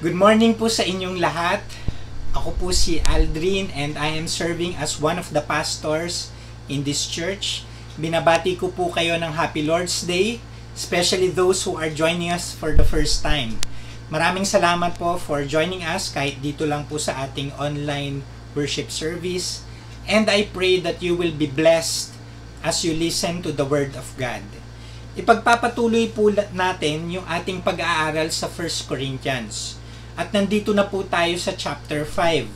Good morning po sa inyong lahat. Ako po si Aldrin and I am serving as one of the pastors in this church. Binabati ko po kayo ng Happy Lord's Day, especially those who are joining us for the first time. Maraming salamat po for joining us kahit dito lang po sa ating online worship service. And I pray that you will be blessed as you listen to the Word of God. Ipagpapatuloy po natin yung ating pag-aaral sa 1 Corinthians. At nandito na po tayo sa chapter 5.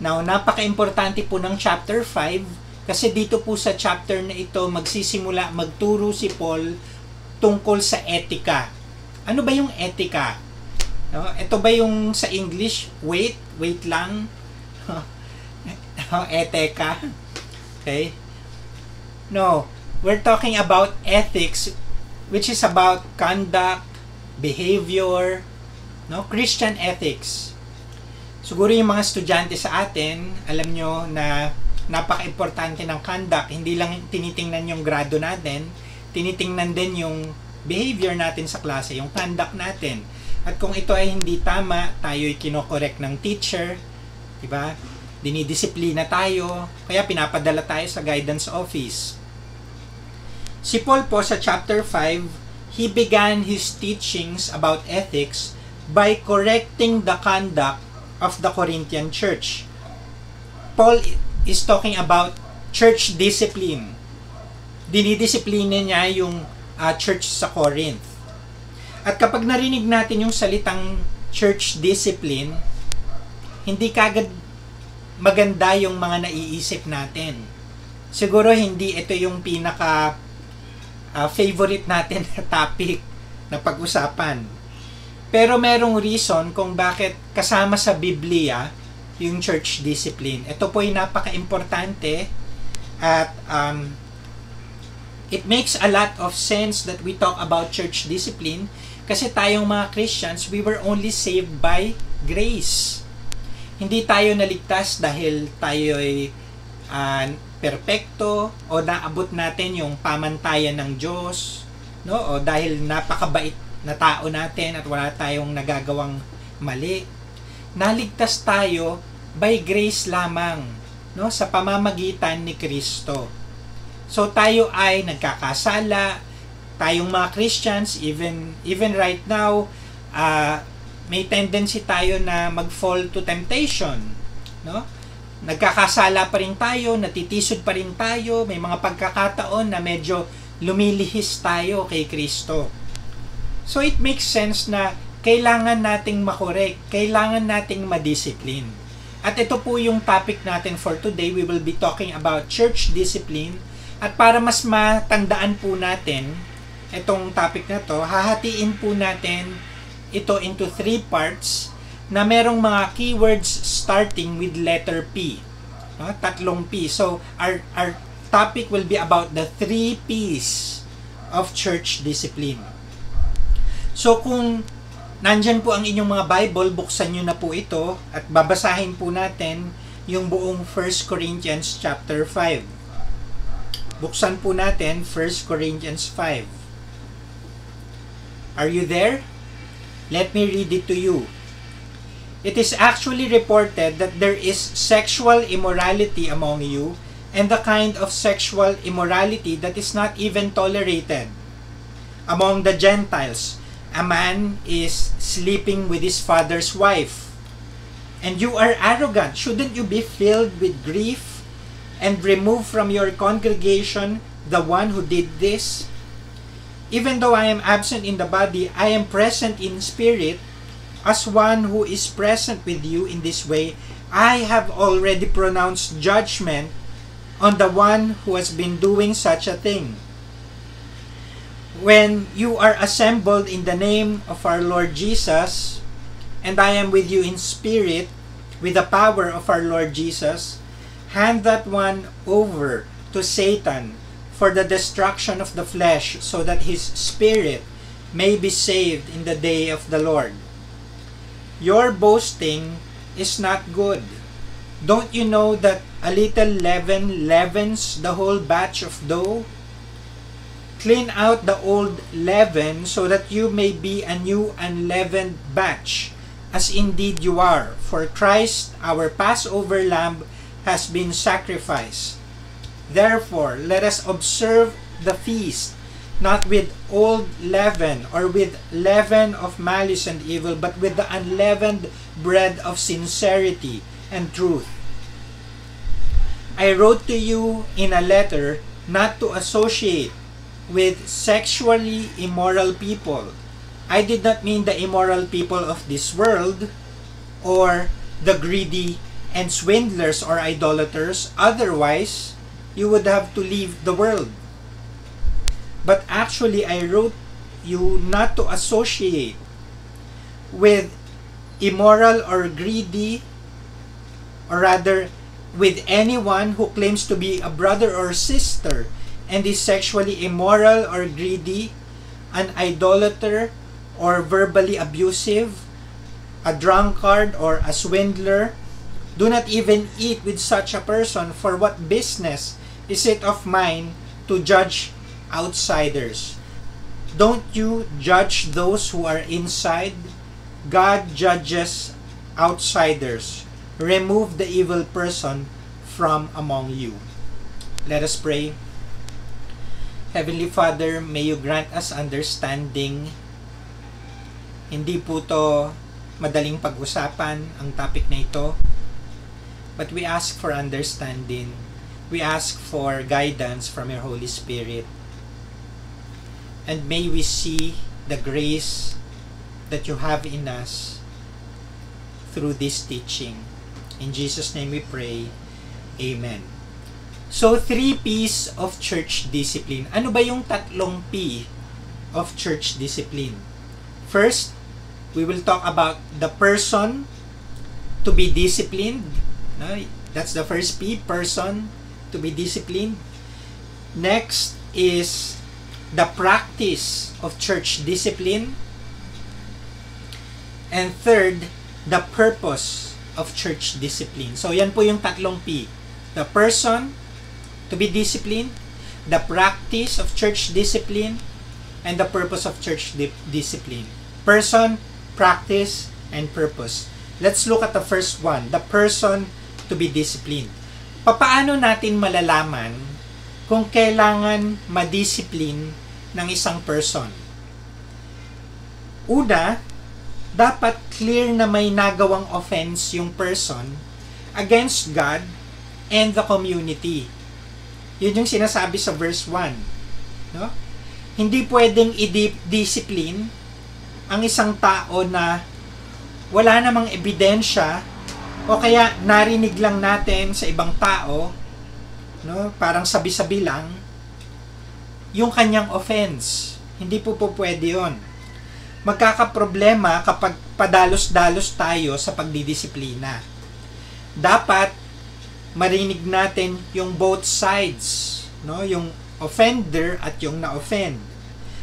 Now, napaka-importante po ng chapter 5 kasi dito po sa chapter na ito magsisimula, magturo si Paul tungkol sa etika. Ano ba yung etika? No? Ito ba yung sa English? Wait, wait lang. etika. Okay? No, we're talking about ethics which is about conduct, behavior, no? Christian ethics. Siguro yung mga estudyante sa atin, alam nyo na napaka-importante ng conduct. Hindi lang tinitingnan yung grado natin, tinitingnan din yung behavior natin sa klase, yung conduct natin. At kung ito ay hindi tama, tayo ay kinokorek ng teacher, di ba? Dinidisiplina tayo, kaya pinapadala tayo sa guidance office. Si Paul po sa chapter 5, he began his teachings about ethics by correcting the conduct of the Corinthian church. Paul is talking about church discipline. Dinidisiplina niya yung uh, church sa Corinth. At kapag narinig natin yung salitang church discipline, hindi kagad maganda yung mga naiisip natin. Siguro hindi ito yung pinaka uh, favorite natin na topic na pag-usapan. Pero merong reason kung bakit kasama sa Biblia yung church discipline. Ito po ay napaka-importante at um, it makes a lot of sense that we talk about church discipline kasi tayong mga Christians, we were only saved by grace. Hindi tayo naligtas dahil tayo ay uh, perpekto o naabot natin yung pamantayan ng Diyos, no? O dahil napakabait na tao natin at wala tayong nagagawang mali. Naligtas tayo by grace lamang, no? Sa pamamagitan ni Kristo. So tayo ay nagkakasala, tayong mga Christians, even even right now, uh, may tendency tayo na mag-fall to temptation, no? Nagkakasala pa rin tayo, natitisod pa rin tayo, may mga pagkakataon na medyo lumilihis tayo kay Kristo. So it makes sense na kailangan nating makorek, kailangan nating madisiplin. At ito po yung topic natin for today. We will be talking about church discipline. At para mas matandaan po natin itong topic na to, hahatiin po natin ito into three parts na merong mga keywords starting with letter P. No? Tatlong P. So, our, our topic will be about the three P's of church discipline. So, kung nandyan po ang inyong mga Bible, buksan nyo na po ito at babasahin po natin yung buong 1 Corinthians chapter 5. Buksan po natin 1 Corinthians 5. Are you there? Let me read it to you. It is actually reported that there is sexual immorality among you, and the kind of sexual immorality that is not even tolerated. Among the Gentiles, a man is sleeping with his father's wife. And you are arrogant. Shouldn't you be filled with grief and remove from your congregation the one who did this? Even though I am absent in the body, I am present in spirit. As one who is present with you in this way, I have already pronounced judgment on the one who has been doing such a thing. When you are assembled in the name of our Lord Jesus, and I am with you in spirit, with the power of our Lord Jesus, hand that one over to Satan for the destruction of the flesh, so that his spirit may be saved in the day of the Lord. Your boasting is not good. Don't you know that a little leaven leavens the whole batch of dough? Clean out the old leaven so that you may be a new unleavened batch, as indeed you are. For Christ, our Passover lamb, has been sacrificed. Therefore, let us observe the feast, not with old leaven or with leaven of malice and evil, but with the unleavened bread of sincerity and truth. I wrote to you in a letter not to associate with sexually immoral people. I did not mean the immoral people of this world or the greedy and swindlers or idolaters. Otherwise, you would have to leave the world. But actually, I wrote you not to associate with immoral or greedy, or rather, with anyone who claims to be a brother or sister and is sexually immoral or greedy, an idolater or verbally abusive, a drunkard or a swindler. Do not even eat with such a person, for what business is it of mine to judge outsiders? Don't you judge those who are inside? God judges outsiders. Remove the evil person from among you. Let us pray. Heavenly Father, may you grant us understanding. Hindi po to madaling pag-usapan ang topic na ito. But we ask for understanding. We ask for guidance from your Holy Spirit. And may we see the grace that you have in us through this teaching. In Jesus' name we pray. Amen. So, three P's of church discipline. Ano ba yung tatlong P of church discipline? First, we will talk about the person to be disciplined. That's the first P, person to be disciplined. Next is the practice of church discipline. And third, the purpose of church discipline. So, yan po yung tatlong P. The person to be disciplined, the practice of church discipline, and the purpose of church di- discipline. Person, practice, and purpose. Let's look at the first one, the person to be disciplined. Papaano natin malalaman kung kailangan madisiplin ng isang person? Una, dapat clear na may nagawang offense yung person against God and the community. Yun yung sinasabi sa verse 1. No? Hindi pwedeng i-discipline ang isang tao na wala namang ebidensya o kaya narinig lang natin sa ibang tao, no? parang sabi-sabi lang, yung kanyang offense. Hindi po po pwede yon magkakaproblema kapag padalos-dalos tayo sa pagdidisiplina. Dapat marinig natin yung both sides, no? Yung offender at yung na-offend.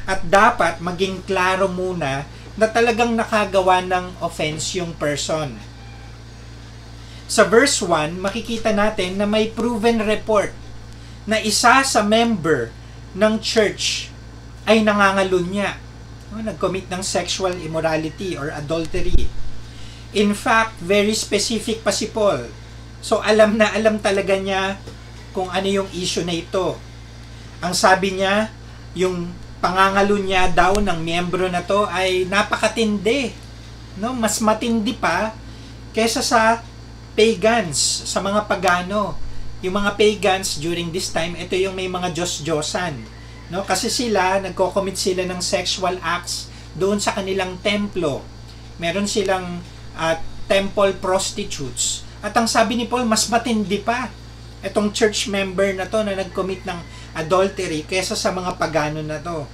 At dapat maging klaro muna na talagang nakagawa ng offense yung person. Sa verse 1, makikita natin na may proven report na isa sa member ng church ay nangangalunya no, nag-commit ng sexual immorality or adultery. In fact, very specific pa si Paul. So alam na alam talaga niya kung ano yung issue na ito. Ang sabi niya, yung pangangalo niya daw ng miyembro na to ay napakatindi. No, mas matindi pa kaysa sa pagans, sa mga pagano. Yung mga pagans during this time, ito yung may mga Diyos-Diyosan No? Kasi sila, nagko-commit sila ng sexual acts doon sa kanilang templo. Meron silang uh, temple prostitutes. At ang sabi ni Paul, mas matindi pa itong church member na to na nag-commit ng adultery kaysa sa mga pagano na to.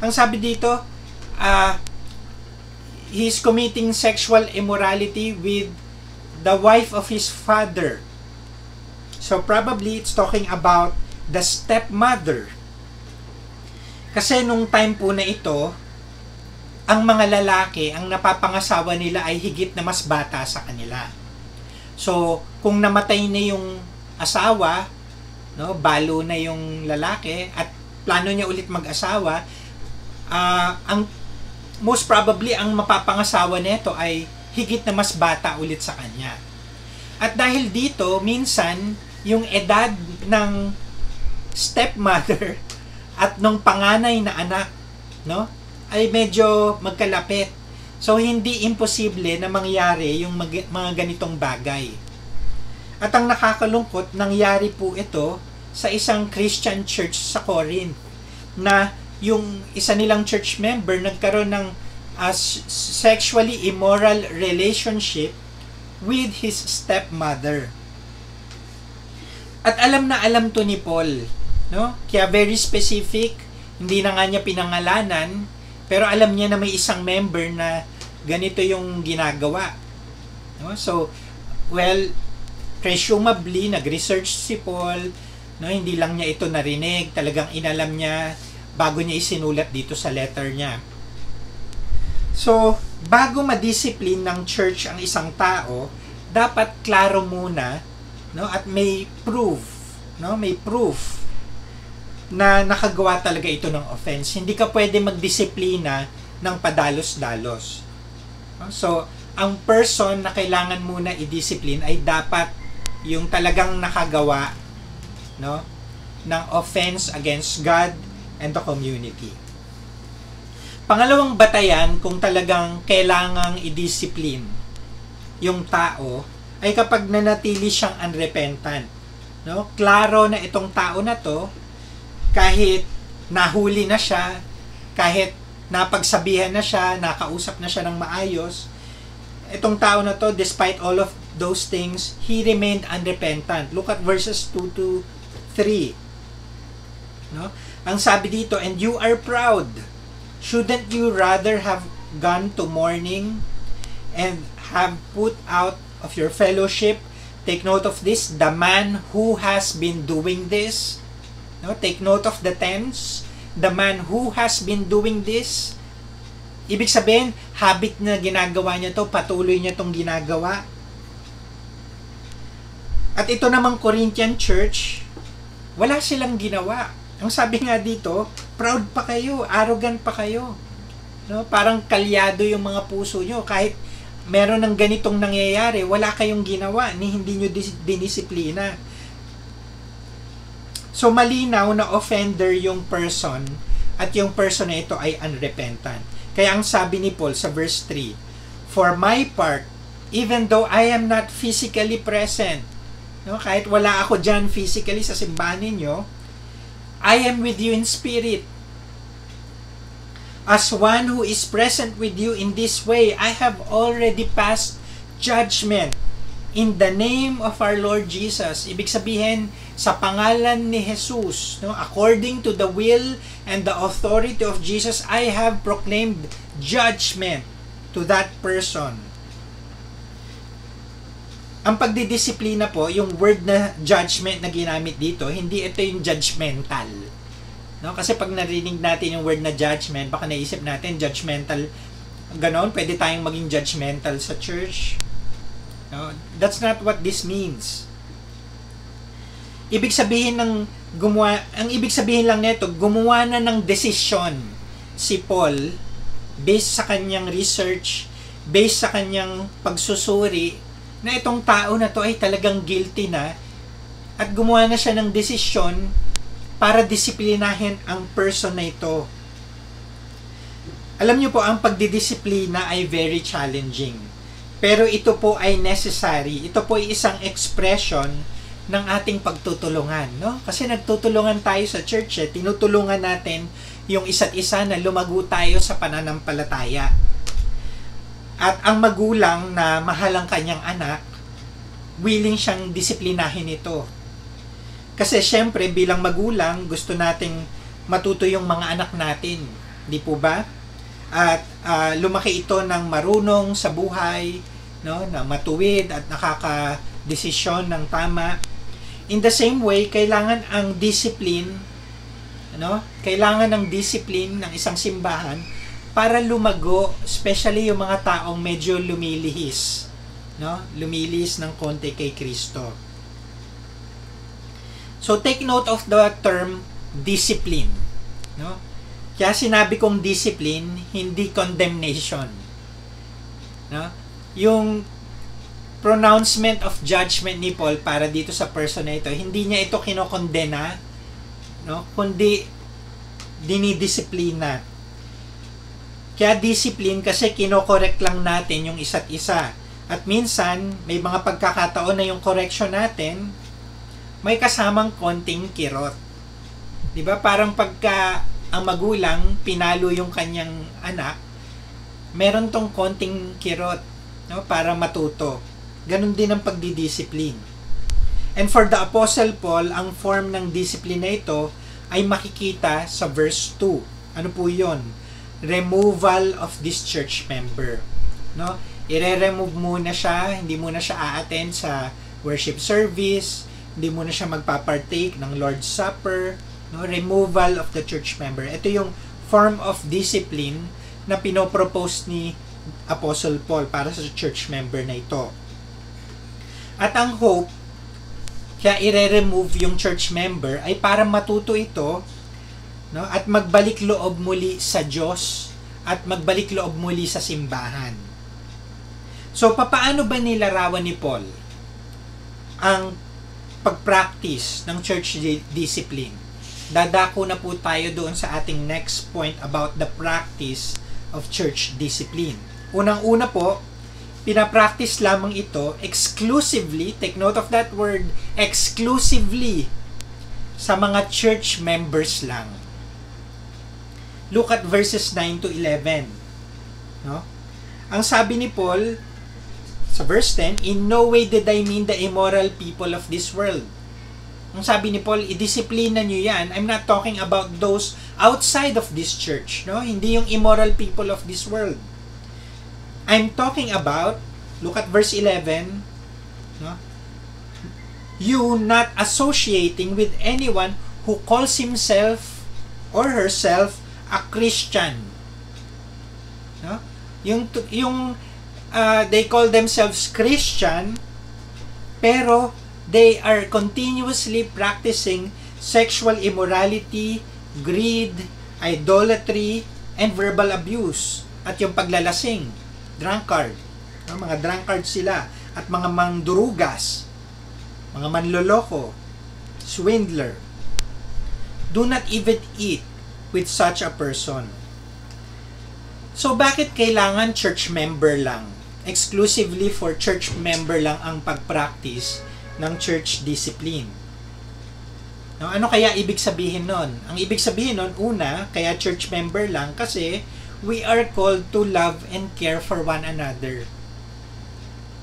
Ang sabi dito, uh, he's committing sexual immorality with the wife of his father. So probably it's talking about the stepmother kasi nung time po na ito, ang mga lalaki, ang napapangasawa nila ay higit na mas bata sa kanila. So, kung namatay na yung asawa, no, balo na yung lalaki at plano niya ulit mag-asawa, uh, ang most probably ang mapapangasawa nito ay higit na mas bata ulit sa kanya. At dahil dito, minsan, yung edad ng stepmother at nung panganay na anak, no, ay medyo magkalapit. So, hindi imposible na mangyari yung mag- mga ganitong bagay. At ang nakakalungkot, nangyari po ito sa isang Christian church sa Corinth na yung isa nilang church member nagkaroon ng uh, sexually immoral relationship with his stepmother. At alam na alam to ni Paul, no? Kaya very specific, hindi na nga niya pinangalanan, pero alam niya na may isang member na ganito yung ginagawa. No? So, well, presumably, nag-research si Paul, no? hindi lang niya ito narinig, talagang inalam niya bago niya isinulat dito sa letter niya. So, bago ma-discipline ng church ang isang tao, dapat klaro muna no at may proof no may proof na nakagawa talaga ito ng offense. Hindi ka pwede magdisiplina ng padalos-dalos. So, ang person na kailangan muna i-discipline ay dapat yung talagang nakagawa no, ng offense against God and the community. Pangalawang batayan kung talagang kailangang i-discipline yung tao ay kapag nanatili siyang unrepentant. No? Klaro na itong tao na to kahit nahuli na siya, kahit napagsabihan na siya, nakausap na siya ng maayos, itong tao na to, despite all of those things, he remained unrepentant. Look at verses 2 to 3. No? Ang sabi dito, and you are proud. Shouldn't you rather have gone to mourning and have put out of your fellowship? Take note of this, the man who has been doing this No, take note of the tense. The man who has been doing this. Ibig sabihin, habit na ginagawa niya to, patuloy niya tong ginagawa. At ito namang Corinthian church, wala silang ginawa. Ang sabi nga dito, proud pa kayo, arrogant pa kayo. No? Parang kalyado yung mga puso nyo. Kahit meron ng ganitong nangyayari, wala kayong ginawa, ni hindi nyo dinisiplina So malinaw na offender yung person at yung person na ito ay unrepentant. Kaya ang sabi ni Paul sa verse 3, For my part, even though I am not physically present, no, kahit wala ako dyan physically sa simbahan ninyo, I am with you in spirit. As one who is present with you in this way, I have already passed judgment in the name of our Lord Jesus. Ibig sabihin, sa pangalan ni Jesus, no, according to the will and the authority of Jesus, I have proclaimed judgment to that person. Ang pagdidisiplina po, yung word na judgment na ginamit dito, hindi ito yung judgmental. No? Kasi pag narinig natin yung word na judgment, baka naisip natin judgmental, ganon, pwede tayong maging judgmental sa church. No? That's not what this means ibig sabihin ng gumawa, ang ibig sabihin lang nito, gumawa na ng desisyon si Paul based sa kanyang research, based sa kanyang pagsusuri na itong tao na to ay talagang guilty na at gumawa na siya ng desisyon para disiplinahin ang person na ito. Alam niyo po, ang pagdidisiplina ay very challenging. Pero ito po ay necessary. Ito po ay isang expression ng ating pagtutulungan, no? Kasi nagtutulungan tayo sa church, eh. tinutulungan natin yung isa't isa na lumago tayo sa pananampalataya. At ang magulang na mahal ang kanyang anak, willing siyang disiplinahin ito. Kasi syempre bilang magulang, gusto nating matuto yung mga anak natin, di po ba? At uh, lumaki ito ng marunong sa buhay, no, na matuwid at nakaka-desisyon ng tama In the same way, kailangan ang discipline, ano? Kailangan ng discipline ng isang simbahan para lumago, especially yung mga taong medyo lumilihis, no? Lumilihis ng konti kay Kristo. So take note of the term discipline, no? Kaya sinabi kong discipline, hindi condemnation. No? Yung pronouncement of judgment ni Paul para dito sa person na ito, hindi niya ito kinokondena, no? kundi dinidisiplina. Kaya discipline kasi kinokorek lang natin yung isa't isa. At minsan, may mga pagkakataon na yung correction natin, may kasamang konting kirot. ba? Parang pagka ang magulang pinalo yung kanyang anak, meron tong konting kirot, no, para matuto. Ganon din ang pagdidisiplin. And for the Apostle Paul, ang form ng discipline na ito ay makikita sa verse 2. Ano po 'yon? Removal of this church member. No? Ire-remove muna siya, hindi muna siya a-attend sa worship service, hindi mo na siya magpa-partake ng Lord's Supper, no? removal of the church member. Ito yung form of discipline na pinopropose ni Apostle Paul para sa church member na ito. At ang hope, kaya ire-remove yung church member ay para matuto ito no? at magbalik loob muli sa Diyos at magbalik loob muli sa simbahan. So, papaano ba nilarawan ni Paul ang pag-practice ng church discipline. Dadako na po tayo doon sa ating next point about the practice of church discipline. Unang-una po, pinapractice lamang ito exclusively, take note of that word, exclusively sa mga church members lang. Look at verses 9 to 11. No? Ang sabi ni Paul, sa verse 10, In no way did I mean the immoral people of this world. Ang sabi ni Paul, idisiplina nyo yan. I'm not talking about those outside of this church. No? Hindi yung immoral people of this world. I'm talking about, look at verse 11, no? you not associating with anyone who calls himself or herself a Christian. No? Yung yung uh, they call themselves Christian, pero they are continuously practicing sexual immorality, greed, idolatry, and verbal abuse. At yung paglalasing, drunkard. No, mga drunkard sila. At mga mangdurugas, mga manloloko, swindler. Do not even eat with such a person. So, bakit kailangan church member lang? exclusively for church member lang ang pag-practice ng church discipline. No, ano kaya ibig sabihin nun? Ang ibig sabihin nun, una, kaya church member lang kasi we are called to love and care for one another.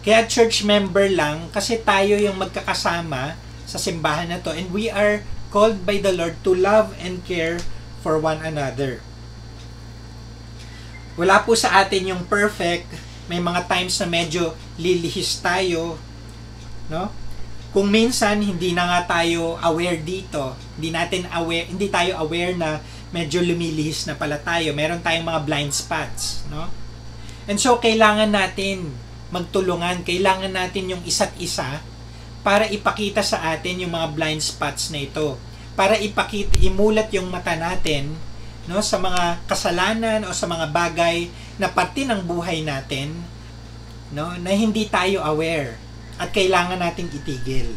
Kaya church member lang kasi tayo yung magkakasama sa simbahan na to and we are called by the Lord to love and care for one another. Wala po sa atin yung perfect may mga times na medyo lilihis tayo, no? Kung minsan hindi na nga tayo aware dito, hindi natin aware, hindi tayo aware na medyo lumilihis na pala tayo. Meron tayong mga blind spots, no? And so kailangan natin magtulungan, kailangan natin yung isa't isa para ipakita sa atin yung mga blind spots na ito. Para ipakita, imulat yung mata natin no sa mga kasalanan o sa mga bagay na parte ng buhay natin no na hindi tayo aware at kailangan nating itigil.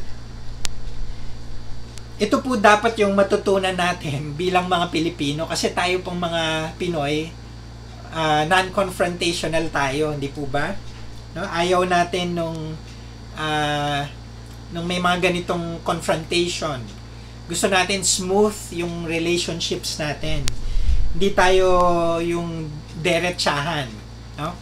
Ito po dapat yung matutunan natin bilang mga Pilipino kasi tayo pong mga Pinoy uh, non-confrontational tayo, hindi po ba? No, ayaw natin nung uh, nung may mga ganitong confrontation. Gusto natin smooth yung relationships natin hindi tayo yung derechahan. No?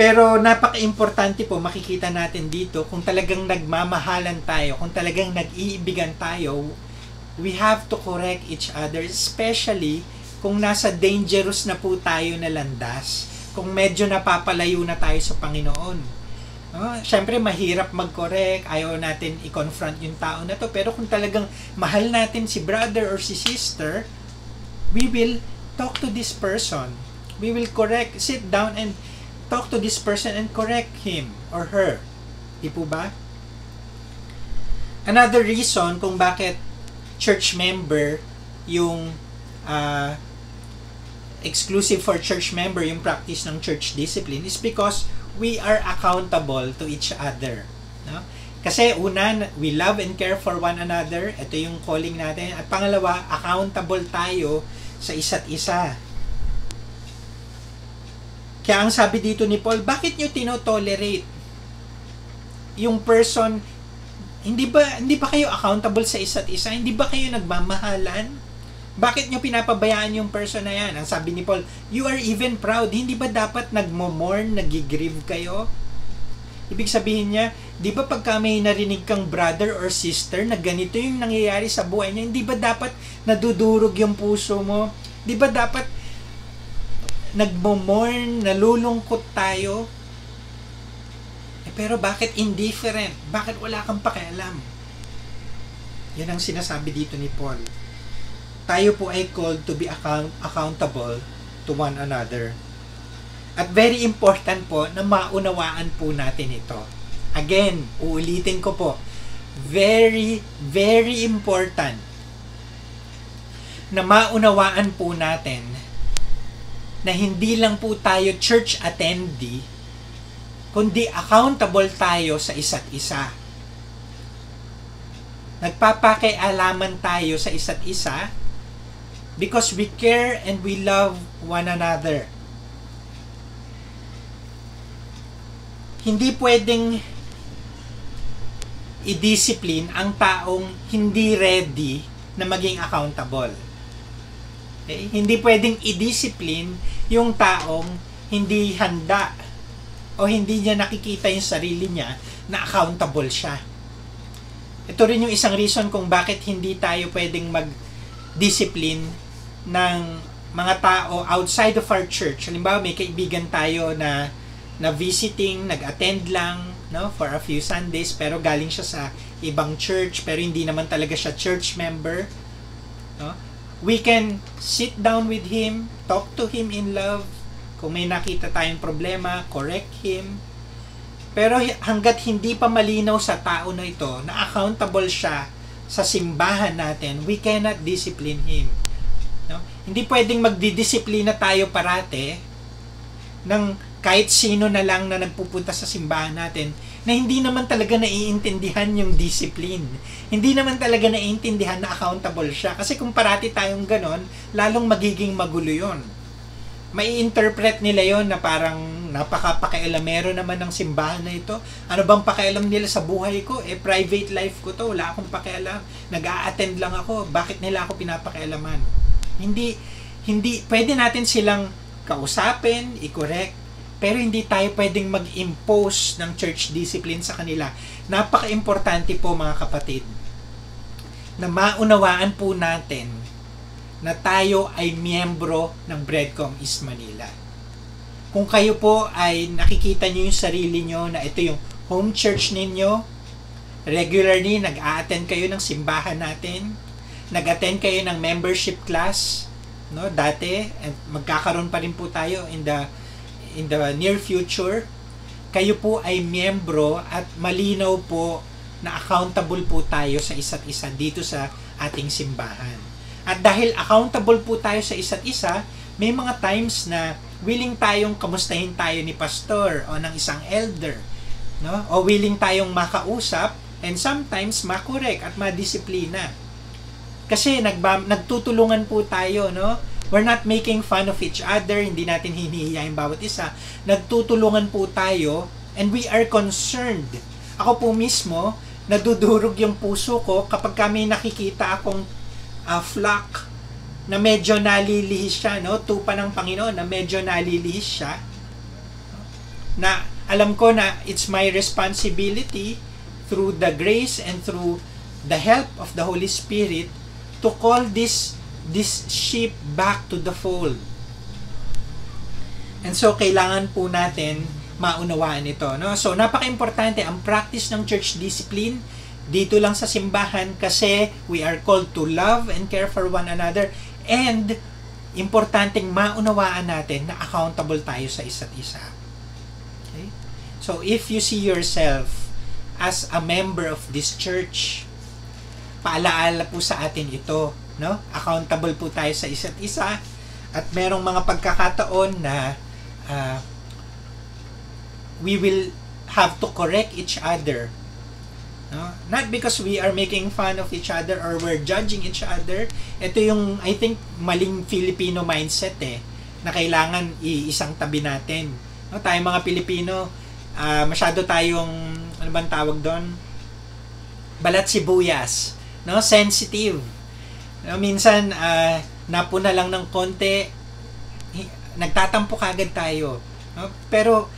Pero napaka-importante po makikita natin dito kung talagang nagmamahalan tayo, kung talagang nag-iibigan tayo, we have to correct each other, especially kung nasa dangerous na po tayo na landas, kung medyo napapalayo na tayo sa Panginoon. No? Siyempre, mahirap mag-correct, ayaw natin i-confront yung tao na to, pero kung talagang mahal natin si brother or si sister, we will talk to this person. We will correct, sit down and talk to this person and correct him or her. Di po ba? Another reason kung bakit church member yung uh, exclusive for church member yung practice ng church discipline is because we are accountable to each other. No? Kasi una, we love and care for one another. Ito yung calling natin. At pangalawa, accountable tayo sa isa't isa. Kaya ang sabi dito ni Paul, bakit nyo tinotolerate yung person hindi ba hindi ba kayo accountable sa isa't isa? Hindi ba kayo nagmamahalan? Bakit nyo pinapabayaan yung person na yan? Ang sabi ni Paul, you are even proud. Hindi ba dapat nagmo-mourn, nagigrieve kayo? Ibig sabihin niya, di ba pagka may narinig kang brother or sister na ganito yung nangyayari sa buhay niya, hindi ba dapat nadudurog yung puso mo? Di ba dapat nagmo-mourn, nalulungkot tayo? Eh, pero bakit indifferent? Bakit wala kang pakialam? Yan ang sinasabi dito ni Paul. Tayo po ay called to be account- accountable to one another. At very important po na maunawaan po natin ito. Again, uulitin ko po. Very, very important na maunawaan po natin na hindi lang po tayo church attendee, kundi accountable tayo sa isa't isa. Nagpapakialaman tayo sa isa't isa because we care and we love one another. Hindi pwedeng i-discipline ang taong hindi ready na maging accountable. Okay? Hindi pwedeng i-discipline yung taong hindi handa o hindi niya nakikita yung sarili niya na accountable siya. Ito rin yung isang reason kung bakit hindi tayo pwedeng mag-discipline ng mga tao outside of our church. Halimbawa, may kaibigan tayo na na visiting, nag-attend lang no for a few Sundays pero galing siya sa ibang church pero hindi naman talaga siya church member no we can sit down with him talk to him in love. Kung may nakita tayong problema correct him. Pero hanggat hindi pa malinaw sa tao na ito na accountable siya sa simbahan natin we cannot discipline him. No? Hindi pwedeng magdidisiplina tayo parate ng kahit sino na lang na nagpupunta sa simbahan natin na hindi naman talaga naiintindihan yung discipline. Hindi naman talaga naiintindihan na accountable siya. Kasi kung parati tayong ganon, lalong magiging magulo yun. May interpret nila yon na parang napaka-pakialamero naman ng simbahan na ito. Ano bang pakialam nila sa buhay ko? Eh, private life ko to. Wala akong pakialam. Nag-a-attend lang ako. Bakit nila ako pinapakialaman? Hindi, hindi, pwede natin silang kausapin, i-correct, pero hindi tayo pwedeng mag-impose ng church discipline sa kanila. Napaka-importante po mga kapatid na maunawaan po natin na tayo ay miyembro ng Breadcom East Manila. Kung kayo po ay nakikita niyo yung sarili niyo na ito yung home church ninyo, regularly nag-a-attend kayo ng simbahan natin, nag-attend kayo ng membership class, no, dati, at magkakaroon pa rin po tayo in the in the near future, kayo po ay miyembro at malinaw po na accountable po tayo sa isa't isa dito sa ating simbahan. At dahil accountable po tayo sa isa't isa, may mga times na willing tayong kamustahin tayo ni pastor o ng isang elder, no? O willing tayong makausap and sometimes makorek at madisiplina. Kasi nagba, nagtutulungan po tayo, no? We're not making fun of each other, hindi natin hinihiya yung bawat isa. Nagtutulungan po tayo and we are concerned. Ako po mismo, nadudurog yung puso ko kapag kami nakikita akong uh, flock na medyo nalilihis siya, no? Tupa ng Panginoon na medyo nalilihis siya. Na alam ko na it's my responsibility through the grace and through the help of the Holy Spirit to call this this sheep back to the fold. And so, kailangan po natin maunawaan ito. No? So, napaka-importante ang practice ng church discipline dito lang sa simbahan kasi we are called to love and care for one another and importanteng maunawaan natin na accountable tayo sa isa't isa. Okay? So, if you see yourself as a member of this church, paalaala po sa atin ito no? Accountable po tayo sa isa't isa At merong mga pagkakataon na uh, we will have to correct each other. No? Not because we are making fun of each other or we're judging each other. Ito yung, I think, maling Filipino mindset eh, na kailangan iisang tabi natin. No? Tayo mga Pilipino, uh, masyado tayong, ano bang tawag doon? Balat sibuyas. No? Sensitive. No? Minsan, uh, napuna lang ng konti, nagtatampo kagad tayo. No? Pero,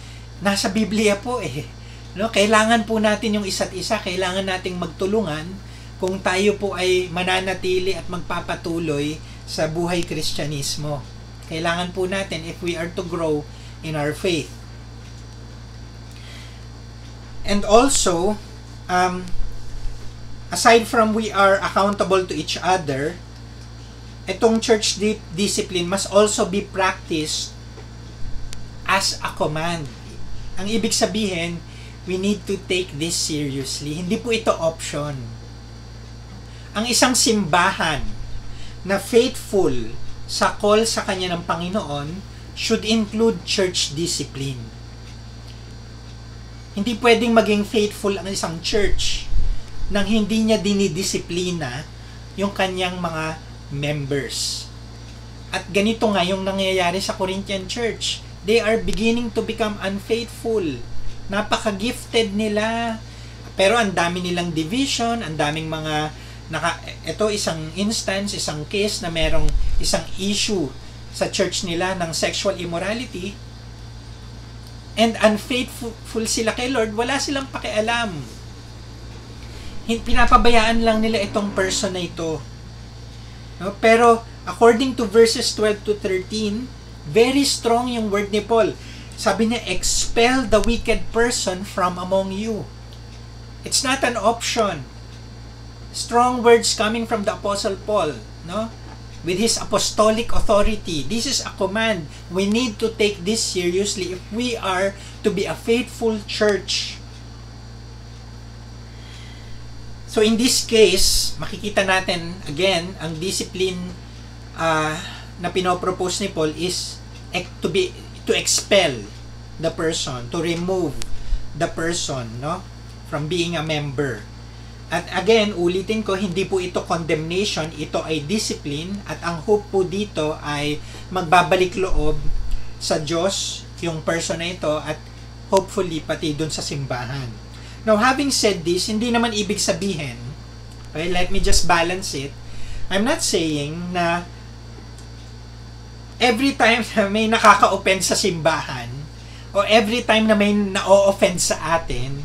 nasa Biblia po eh No, kailangan po natin yung isa't isa, kailangan nating magtulungan kung tayo po ay mananatili at magpapatuloy sa buhay Kristyanismo. Kailangan po natin if we are to grow in our faith. And also, um, aside from we are accountable to each other, itong church di- discipline must also be practiced as a command. Ang ibig sabihin, we need to take this seriously. Hindi po ito option. Ang isang simbahan na faithful sa call sa kanya ng Panginoon should include church discipline. Hindi pwedeng maging faithful ang isang church nang hindi niya dinidisiplina yung kanyang mga members. At ganito nga yung nangyayari sa Corinthian church. They are beginning to become unfaithful napaka-gifted nila. Pero ang dami nilang division, ang daming mga naka ito isang instance, isang case na merong isang issue sa church nila ng sexual immorality and unfaithful sila kay Lord, wala silang pakialam. Pinapabayaan lang nila itong person na ito. No? Pero according to verses 12 to 13, very strong yung word ni Paul sabi niya, expel the wicked person from among you. It's not an option. Strong words coming from the Apostle Paul, no? With his apostolic authority. This is a command. We need to take this seriously if we are to be a faithful church. So in this case, makikita natin again, ang discipline uh, na pinopropose ni Paul is to be to expel the person, to remove the person, no? From being a member. At again, ulitin ko, hindi po ito condemnation, ito ay discipline at ang hope po dito ay magbabalik loob sa Diyos yung person na ito at hopefully pati dun sa simbahan. Now, having said this, hindi naman ibig sabihin, okay, let me just balance it. I'm not saying na every time na may nakaka-offend sa simbahan, o every time na may na-offend sa atin,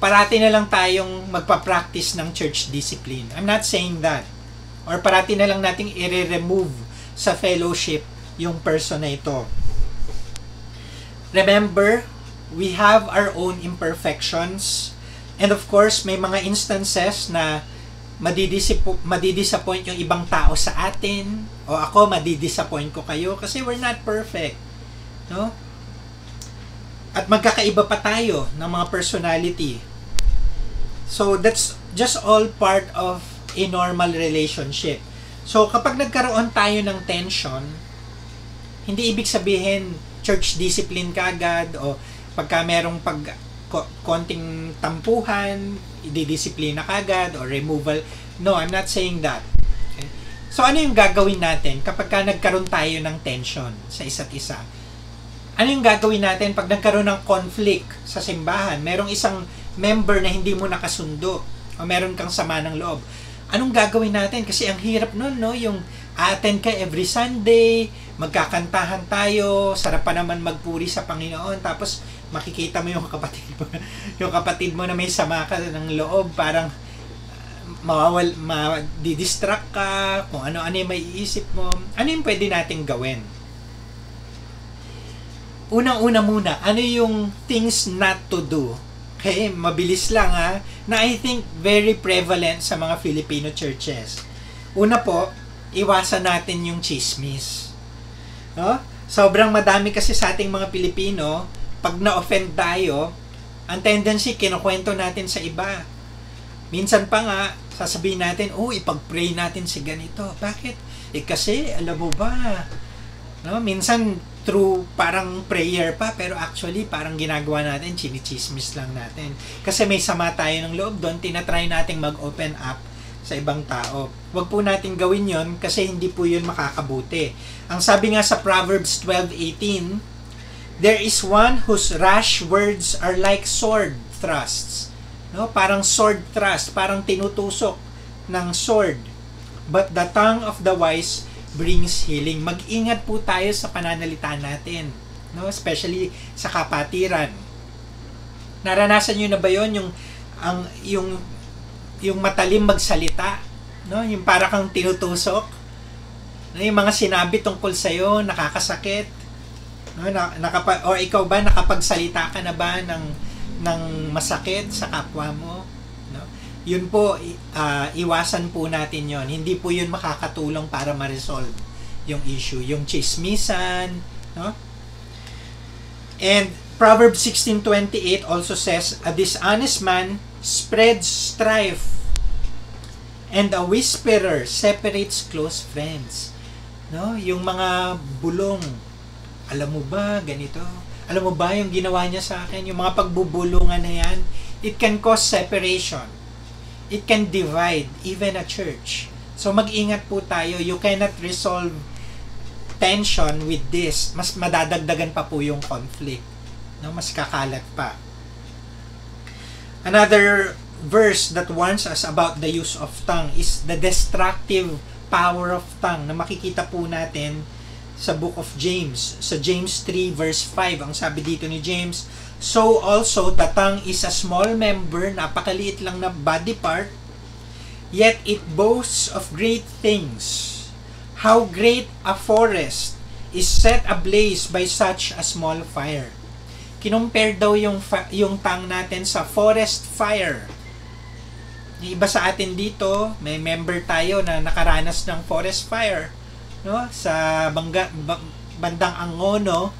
parati na lang tayong magpa-practice ng church discipline. I'm not saying that. Or parati na lang nating i-remove sa fellowship yung person na ito. Remember, we have our own imperfections. And of course, may mga instances na madidisappoint yung ibang tao sa atin. O ako madidisappoint ko kayo kasi we're not perfect no? At magkakaiba pa tayo ng mga personality. So that's just all part of a normal relationship. So kapag nagkaroon tayo ng tension hindi ibig sabihin church discipline kagad o pagka merong pag konting tampuhan, ididisiplina kagad or removal. No, I'm not saying that. So ano yung gagawin natin kapag ka nagkaroon tayo ng tension sa isa't isa? Ano yung gagawin natin pag nagkaroon ng conflict sa simbahan? Merong isang member na hindi mo nakasundo o meron kang sama ng loob. Anong gagawin natin? Kasi ang hirap nun, no? Yung attend ka every Sunday, magkakantahan tayo, sarap pa naman magpuri sa Panginoon, tapos makikita mo yung kapatid mo, yung kapatid mo na may sama ka ng loob, parang mawawal, ma-distract ka, kung ano-ano yung may iisip mo, ano yung pwede nating gawin? Unang-una muna, ano yung things not to do? Okay, mabilis lang ha, na I think very prevalent sa mga Filipino churches. Una po, iwasan natin yung chismis. No? Sobrang madami kasi sa ating mga Pilipino, pag na-offend tayo, ang tendency, kinukwento natin sa iba. Minsan pa nga, sasabihin natin, oh, ipag-pray natin si ganito. Bakit? Eh kasi, alam mo ba, No? Minsan through parang prayer pa pero actually parang ginagawa natin chinichismis lang natin. Kasi may sama tayo ng loob doon, tinatry nating mag-open up sa ibang tao. Huwag po natin gawin yon kasi hindi po yun makakabuti. Ang sabi nga sa Proverbs 12:18, There is one whose rash words are like sword thrusts. No? Parang sword thrust, parang tinutusok ng sword. But the tongue of the wise brings healing. Mag-ingat po tayo sa pananalita natin, no? Especially sa kapatiran. Naranasan niyo na ba 'yon yung ang yung yung matalim magsalita, no? Yung para kang tinutusok. No, yung mga sinabi tungkol sa iyo nakakasakit. No, na, nakapa, o ikaw ba nakapagsalita ka na ba ng ng masakit sa kapwa mo? No? Yun po uh, iwasan po natin 'yon. Hindi po 'yun makakatulong para ma-resolve yung issue, yung chismisan, no? And Proverbs 16:28 also says, "A dishonest man spreads strife, and a whisperer separates close friends." No, yung mga bulong, alam mo ba ganito? Alam mo ba yung ginawa niya sa akin? Yung mga pagbubulungan na yan, it can cause separation. It can divide even a church. So mag-ingat po tayo. You cannot resolve tension with this. Mas madadagdagan pa po yung conflict. No? Mas kakalat pa. Another verse that warns us about the use of tongue is the destructive power of tongue na makikita po natin sa book of James. Sa James 3 verse 5, ang sabi dito ni James, So also tongue is a small member, napakaliit lang na body part, yet it boasts of great things. How great a forest is set ablaze by such a small fire. Kinumpare daw yung, yung tongue natin sa forest fire. Yung iba sa atin dito, may member tayo na nakaranas ng forest fire no sa bangga, bandang Angono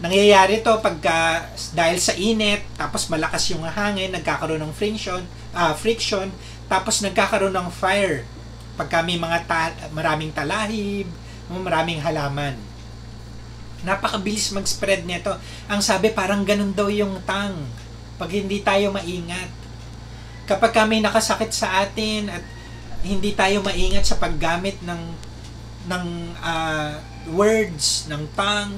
nangyayari to pagka dahil sa init tapos malakas yung hangin nagkakaroon ng friction uh, friction tapos nagkakaroon ng fire. Pagka may mga ta- maraming talahib maraming halaman. Napakabilis mag-spread nito. Ang sabi parang ganun daw yung tang pag hindi tayo maingat. Kapag kami nakasakit sa atin at hindi tayo maingat sa paggamit ng ng uh, words, ng tongue,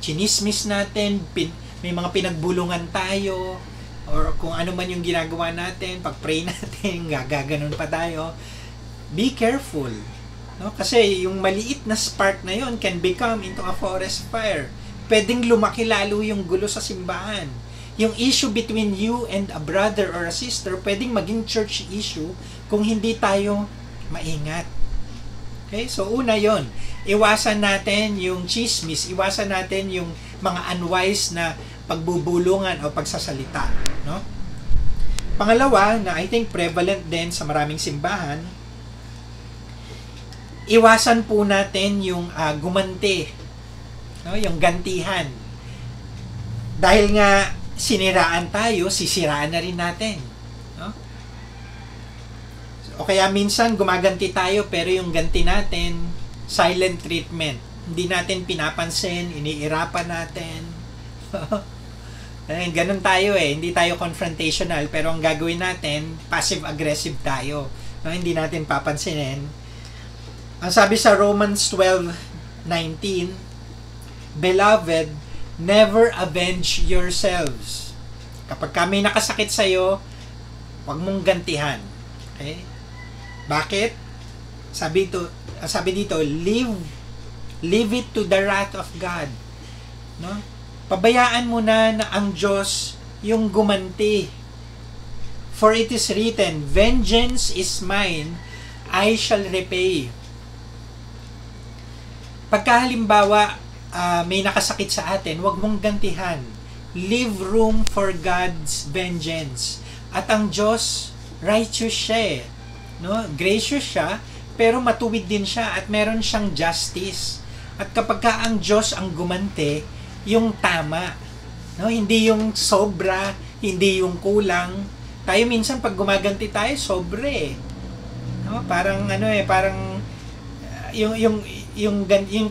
chinismis natin, pin, may mga pinagbulungan tayo, or kung ano man yung ginagawa natin, pag-pray natin, gagaganon pa tayo, be careful. No? Kasi yung maliit na spark na yon can become into a forest fire. Pwedeng lumaki lalo yung gulo sa simbahan. Yung issue between you and a brother or a sister, pwedeng maging church issue kung hindi tayo maingat. Okay? So, una yon Iwasan natin yung chismis, iwasan natin yung mga unwise na pagbubulungan o pagsasalita. No? Pangalawa, na I think prevalent din sa maraming simbahan, iwasan po natin yung uh, gumanti, no? yung gantihan. Dahil nga siniraan tayo, sisiraan na rin natin. O kaya minsan gumaganti tayo pero yung ganti natin, silent treatment. Hindi natin pinapansin, iniirapan natin. eh, ganun tayo eh. Hindi tayo confrontational pero ang gagawin natin, passive-aggressive tayo. No, hindi natin papansinin. Ang sabi sa Romans 12:19, Beloved, never avenge yourselves. Kapag kami nakasakit sa iyo, huwag mong gantihan. Okay? Bakit? Sabi to, sabi dito, leave leave it to the wrath of God. No? Pabayaan mo na na ang Diyos yung gumanti. For it is written, Vengeance is mine, I shall repay. Pagka halimbawa, uh, may nakasakit sa atin, huwag mong gantihan. Leave room for God's vengeance. At ang Diyos, righteous siya eh no? Gracious siya, pero matuwid din siya at meron siyang justice. At kapag ka ang Diyos ang gumante, yung tama, no? Hindi yung sobra, hindi yung kulang. Tayo minsan pag gumaganti tayo, sobre. Eh. No? Parang ano eh, parang uh, yung yung yung yung, yung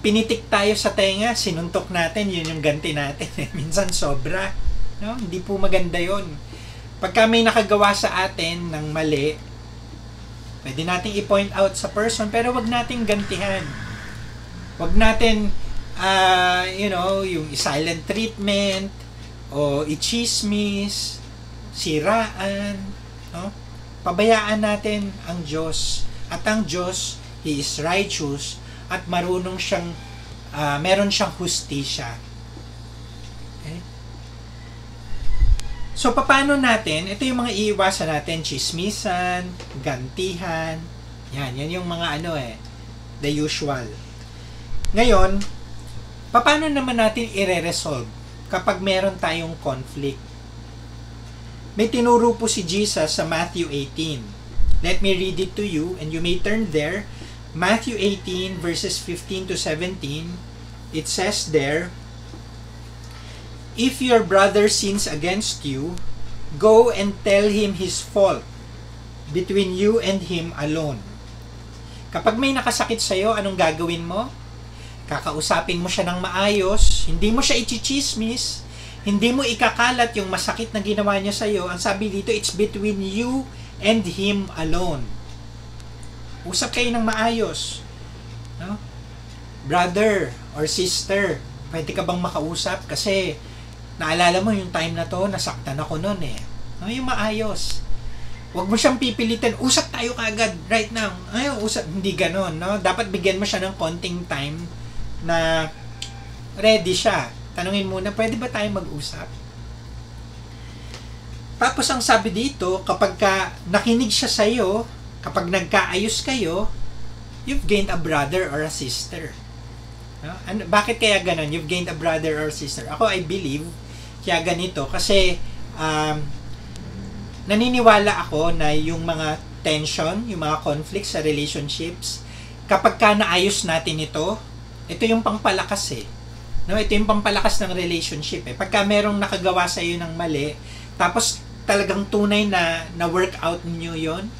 pinitik tayo sa tenga, sinuntok natin, yun yung ganti natin. Minsan sobra. No? Hindi po maganda yon. Pagka may nakagawa sa atin ng mali, pwede nating i-point out sa person, pero wag nating gantihan. Wag natin, uh, you know, yung silent treatment, o i-chismis, siraan, no? Pabayaan natin ang Diyos. At ang Diyos, He is righteous at marunong siyang, uh, meron siyang hustisya. So, paano natin, ito yung mga iiwasan natin, chismisan, gantihan, yan, yan yung mga ano eh, the usual. Ngayon, paano naman natin i-resolve kapag meron tayong conflict. May tinuro po si Jesus sa Matthew 18. Let me read it to you and you may turn there. Matthew 18 verses 15 to 17. It says there, If your brother sins against you, go and tell him his fault between you and him alone. Kapag may nakasakit sa'yo, anong gagawin mo? kakausapin mo siya ng maayos, hindi mo siya ichichismis, hindi mo ikakalat yung masakit na ginawa niya sa iyo. Ang sabi dito, it's between you and him alone. Usap kayo ng maayos. No? Brother or sister, pwede ka bang makausap? Kasi naalala mo yung time na to, nasaktan ako noon eh. No, yung maayos. Huwag mo siyang pipilitin, usap tayo kagad right now. Ay, usap, hindi ganon, no? Dapat bigyan mo siya ng konting time na ready siya. Tanungin muna, pwede ba tayo mag-usap? Tapos ang sabi dito, kapag ka nakinig siya sa iyo, kapag nagkaayos kayo, you've gained a brother or a sister. No? Ano, bakit kaya ganun? You've gained a brother or sister. Ako, I believe, kaya ganito. Kasi, um, naniniwala ako na yung mga tension, yung mga conflicts sa relationships, kapag ka naayos natin ito, ito yung pampalakas eh. No, ito yung pampalakas ng relationship eh. Pagka merong nakagawa sa iyo ng mali, tapos talagang tunay na na work out niyo 'yon.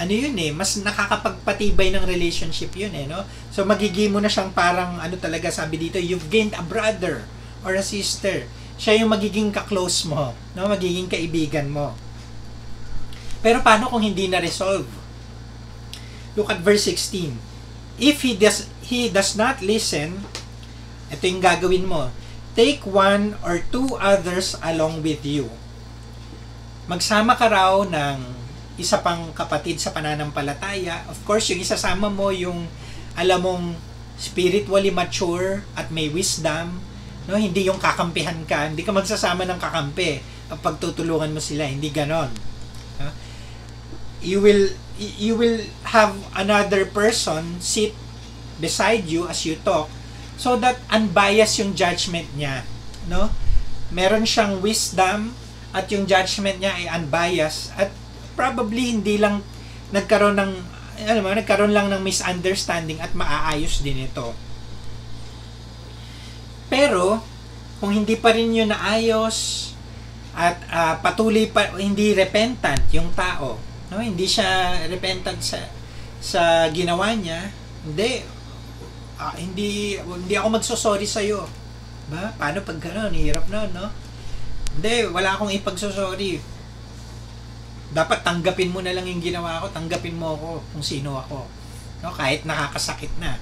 Ano 'yun eh, mas nakakapagpatibay ng relationship 'yun eh, no? So magiging mo na siyang parang ano talaga sabi dito, you've gained a brother or a sister. Siya yung magiging ka-close mo, no? Magiging kaibigan mo. Pero paano kung hindi na resolve? Look at verse 16 if he does he does not listen, ito yung gagawin mo. Take one or two others along with you. Magsama ka raw ng isa pang kapatid sa pananampalataya. Of course, yung isasama mo yung alam mong spiritually mature at may wisdom, no? Hindi yung kakampihan ka, hindi ka magsasama ng kakampi kapag tutulungan mo sila, hindi ganon. You will you will have another person sit beside you as you talk so that unbiased yung judgment niya no meron siyang wisdom at yung judgment niya ay unbiased at probably hindi lang nagkaroon ng alam mo nagkaroon lang ng misunderstanding at maaayos din ito pero kung hindi pa rin yun naayos at uh, patuloy pa hindi repentant yung tao No, hindi siya repentant sa sa ginawa niya. Hindi uh, hindi hindi ako magso-sorry sa iyo. Ba? Paano pag gano'n? Hirap na, no? Hindi, wala akong ipagsosorry. Dapat tanggapin mo na lang yung ginawa ko, tanggapin mo ako kung sino ako. No, kahit nakakasakit na.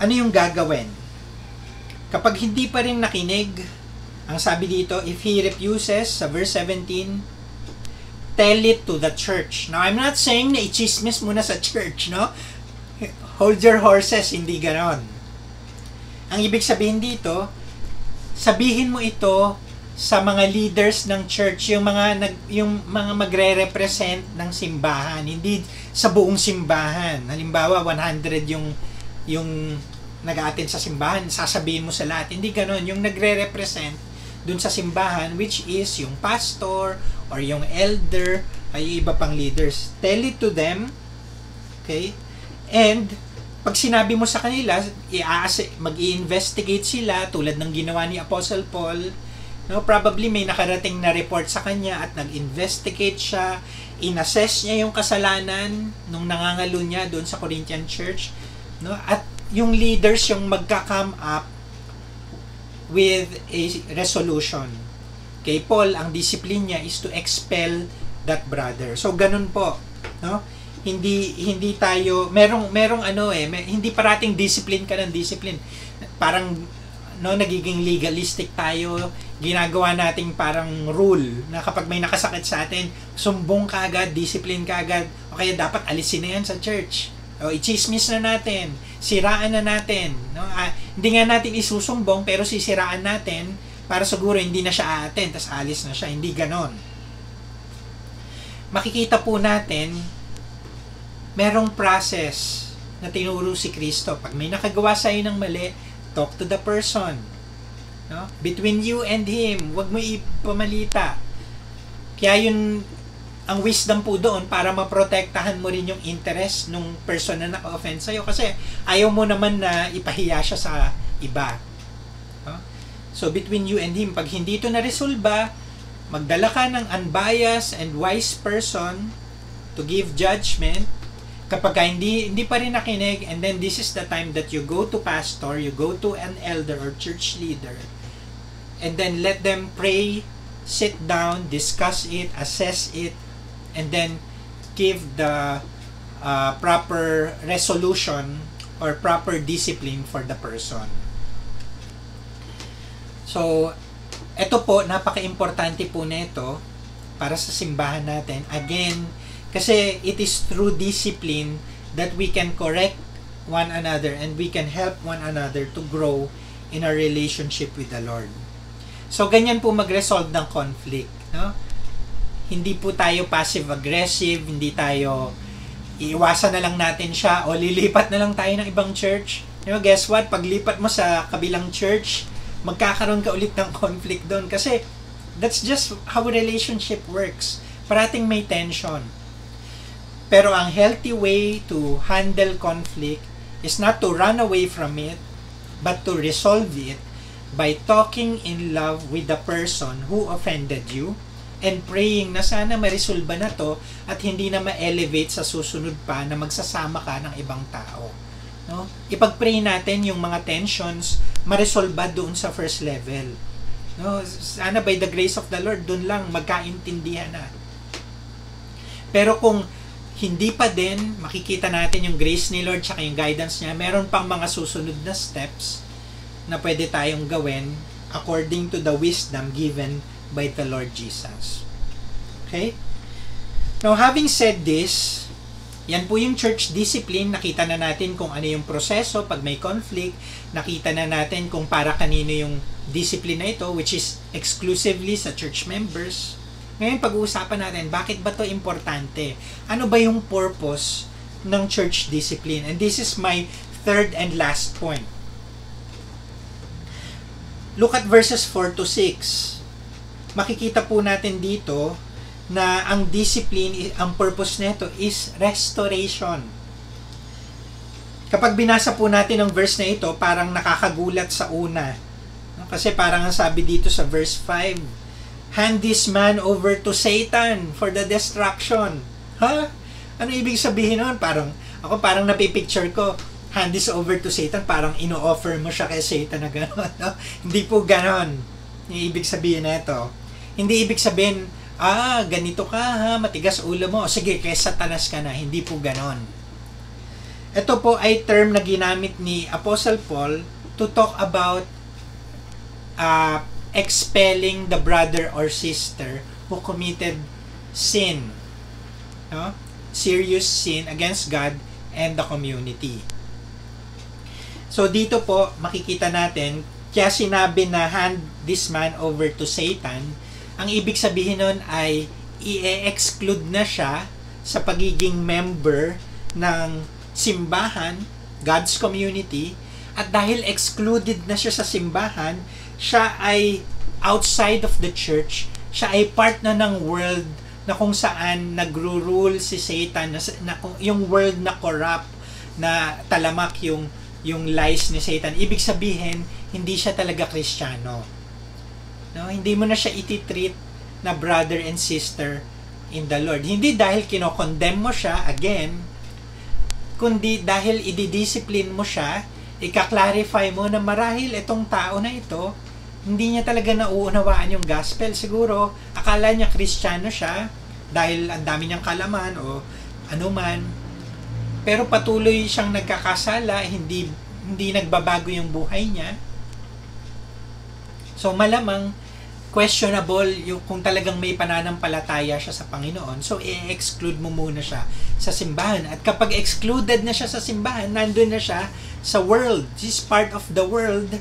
Ano yung gagawin? Kapag hindi pa rin nakinig, ang sabi dito, if he refuses, sa verse 17, tell it to the church. Now, I'm not saying na i-chismis muna sa church, no? Hold your horses, hindi ganon. Ang ibig sabihin dito, sabihin mo ito sa mga leaders ng church, yung mga nag, yung mga magre-represent ng simbahan, hindi sa buong simbahan. Halimbawa, 100 yung yung nag-aatin sa simbahan, sasabihin mo sa lahat. Hindi ganoon, yung nagre-represent dun sa simbahan which is yung pastor or yung elder ay iba pang leaders. Tell it to them. Okay? And pag sinabi mo sa kanila, mag-i-investigate sila tulad ng ginawa ni Apostle Paul, No, probably may nakarating na report sa kanya at nag-investigate siya, inassess niya yung kasalanan nung nangangalo niya doon sa Corinthian church, no? At yung leaders yung magka-come up with a resolution. Kay Paul, ang discipline niya is to expel that brother. So ganun po, no? Hindi hindi tayo merong merong ano eh, may, hindi parating discipline ka ng discipline. Parang no nagiging legalistic tayo ginagawa nating parang rule na kapag may nakasakit sa atin sumbong ka agad discipline ka agad o kaya dapat alisin na yan sa church o i-chismis na natin siraan na natin no ah, hindi nga natin isusumbong pero sisiraan natin para siguro hindi na siya aaten tas alis na siya hindi ganon makikita po natin merong process na tinuro si Kristo pag may nakagawa sa iyo ng mali talk to the person. No? Between you and him, wag mo ipamalita. Kaya yun, ang wisdom po doon para maprotektahan mo rin yung interest nung person na naka-offend sa'yo kasi ayaw mo naman na ipahiya siya sa iba. So, between you and him, pag hindi ito na-resolba, magdala ka ng unbiased and wise person to give judgment kapag hindi hindi pa rin nakinig and then this is the time that you go to pastor, you go to an elder or church leader and then let them pray, sit down, discuss it, assess it and then give the uh, proper resolution or proper discipline for the person. So, ito po, napaka-importante po nito para sa simbahan natin. Again, kasi it is through discipline that we can correct one another and we can help one another to grow in our relationship with the Lord. So, ganyan po mag-resolve ng conflict. No? Hindi po tayo passive-aggressive, hindi tayo iiwasan na lang natin siya o lilipat na lang tayo ng ibang church. You guess what? Paglipat mo sa kabilang church, magkakaroon ka ulit ng conflict doon kasi that's just how relationship works. Parating may tension. Pero ang healthy way to handle conflict is not to run away from it, but to resolve it by talking in love with the person who offended you and praying na sana ma-resolve na to at hindi na ma-elevate sa susunod pa na magsasama ka ng ibang tao. No? Ipag-pray natin yung mga tensions ma-resolve doon sa first level. No? Sana by the grace of the Lord, doon lang magkaintindihan na. Pero kung hindi pa din makikita natin yung grace ni Lord tsaka yung guidance niya. Meron pang mga susunod na steps na pwede tayong gawin according to the wisdom given by the Lord Jesus. Okay? Now, having said this, yan po yung church discipline. Nakita na natin kung ano yung proseso pag may conflict. Nakita na natin kung para kanino yung discipline na ito, which is exclusively sa church members. Ngayon, pag-uusapan natin, bakit ba to importante? Ano ba yung purpose ng church discipline? And this is my third and last point. Look at verses 4 to 6. Makikita po natin dito na ang discipline, ang purpose nito is restoration. Kapag binasa po natin ang verse na ito, parang nakakagulat sa una. Kasi parang ang sabi dito sa verse 5, hand this man over to Satan for the destruction. Ha? Ano ibig sabihin nun? Parang, ako parang napipicture ko, hand this over to Satan, parang ino-offer mo siya kay Satan na gano'n. No? Hindi po gano'n. Yung ibig sabihin na ito. Hindi ibig sabihin, ah, ganito ka ha, matigas ulo mo. Sige, kay satanas ka na. Hindi po gano'n. Ito po ay term na ginamit ni Apostle Paul to talk about uh, expelling the brother or sister who committed sin. No? Serious sin against God and the community. So dito po makikita natin kaya sinabi na hand this man over to Satan, ang ibig sabihin nun ay i-exclude na siya sa pagiging member ng simbahan, God's community, at dahil excluded na siya sa simbahan, siya ay outside of the church, siya ay part na ng world na kung saan nagro-rule si Satan, na, na yung world na corrupt, na talamak yung yung lies ni Satan. Ibig sabihin, hindi siya talaga Kristiyano. No, hindi mo na siya ititreat na brother and sister in the Lord. Hindi dahil kinokondemn mo siya, again, kundi dahil ididiscipline mo siya, ika-clarify mo na marahil itong tao na ito, hindi niya talaga nauunawaan yung gospel. Siguro, akala niya kristyano siya dahil ang dami niyang kalaman o anuman. Pero patuloy siyang nagkakasala, hindi hindi nagbabago yung buhay niya. So malamang questionable yung kung talagang may pananampalataya siya sa Panginoon. So i-exclude mo muna siya sa simbahan. At kapag excluded na siya sa simbahan, nandun na siya sa world. He's part of the world.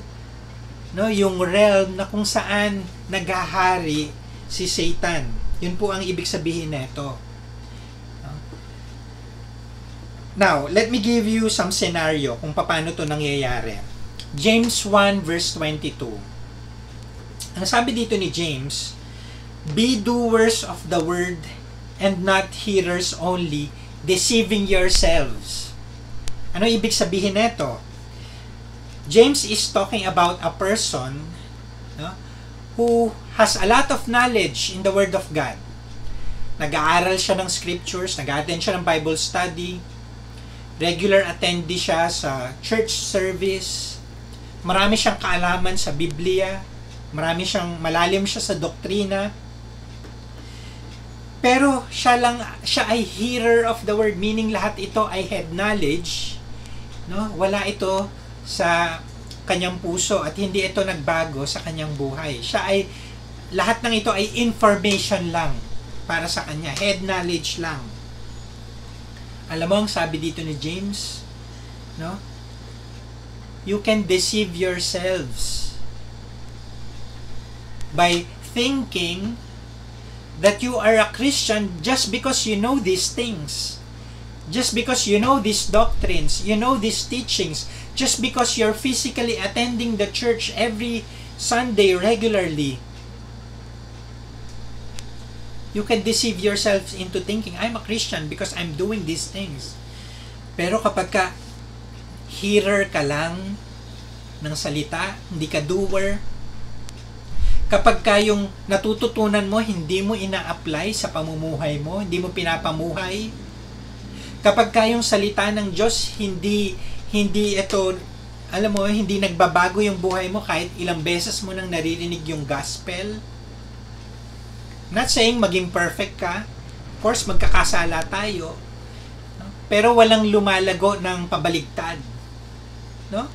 No, yung realm na kung saan naghahari si Satan. Yun po ang ibig sabihin nito. Now, let me give you some scenario kung paano to nangyayari. James 1 verse 22. Ang sabi dito ni James, Be doers of the word and not hearers only, deceiving yourselves. Ano ibig sabihin nito? James is talking about a person no, who has a lot of knowledge in the Word of God. Nag-aaral siya ng scriptures, nag-attend siya ng Bible study, regular attendee siya sa church service, marami siyang kaalaman sa Biblia, marami siyang malalim siya sa doktrina, pero siya lang siya ay hearer of the word meaning lahat ito ay head knowledge no? Wala ito sa kanyang puso at hindi ito nagbago sa kanyang buhay. Siya ay lahat ng ito ay information lang para sa kanya head knowledge lang. Alam mo ang sabi dito ni James no? You can deceive yourselves by thinking that you are a Christian just because you know these things. Just because you know these doctrines, you know these teachings, just because you're physically attending the church every Sunday regularly, you can deceive yourself into thinking, I'm a Christian because I'm doing these things. Pero kapag ka hearer ka lang ng salita, hindi ka doer, kapag ka natututunan mo, hindi mo ina-apply sa pamumuhay mo, hindi mo pinapamuhay, kapag ka salita ng Diyos, hindi, hindi ito, alam mo, hindi nagbabago yung buhay mo kahit ilang beses mo nang naririnig yung gospel. Not saying maging perfect ka. Of course, magkakasala tayo. Pero walang lumalago ng pabaligtad. No?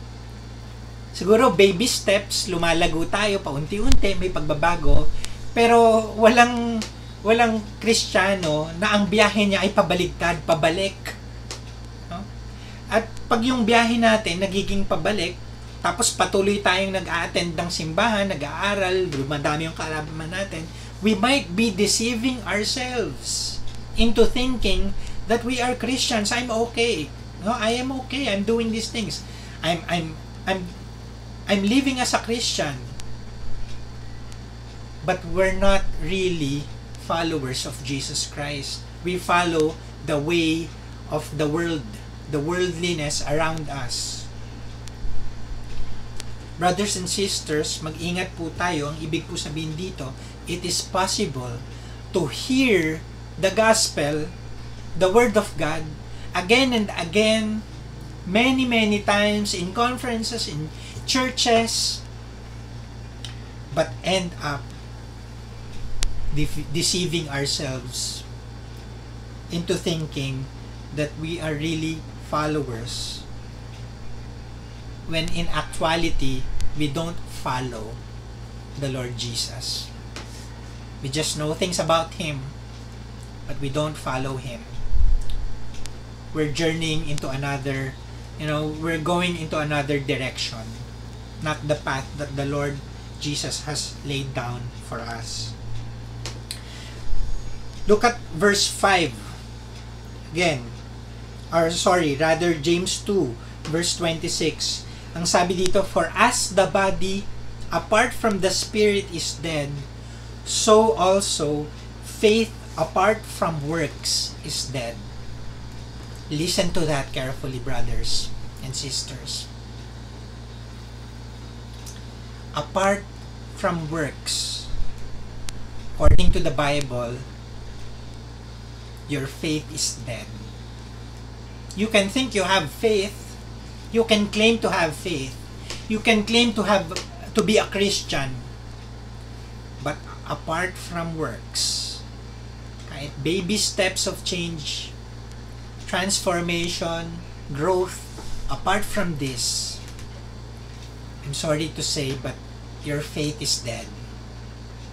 Siguro baby steps, lumalago tayo paunti-unti, may pagbabago, pero walang walang Kristiyano na ang biyahe niya ay pabaligtad, pabalik. No? At pag yung biyahe natin nagiging pabalik, tapos patuloy tayong nag-a-attend ng simbahan, nag-aaral, dumadami yung kaalaman natin, we might be deceiving ourselves into thinking that we are Christians. I'm okay. No, I am okay. I'm doing these things. I'm I'm I'm I'm living as a Christian, but we're not really followers of Jesus Christ. We follow the way of the world, the worldliness around us. Brothers and sisters, mag-ingat po tayo. Ang ibig po sabihin dito, it is possible to hear the gospel, the word of God, again and again, many, many times in conferences, in churches, but end up de- deceiving ourselves into thinking that we are really followers when in actuality we don't follow the Lord Jesus. We just know things about Him, but we don't follow Him. We're journeying into another, you know, we're going into another direction not the path that the Lord Jesus has laid down for us. Look at verse 5. Again, or sorry, rather James 2, verse 26. Ang sabi dito, For as the body apart from the spirit is dead, so also faith apart from works is dead. Listen to that carefully, brothers and sisters. Apart from works, according to the Bible, your faith is dead. You can think you have faith, you can claim to have faith, you can claim to have to be a Christian, but apart from works, kahit baby steps of change, transformation, growth, apart from this, I'm sorry to say, but your faith is dead.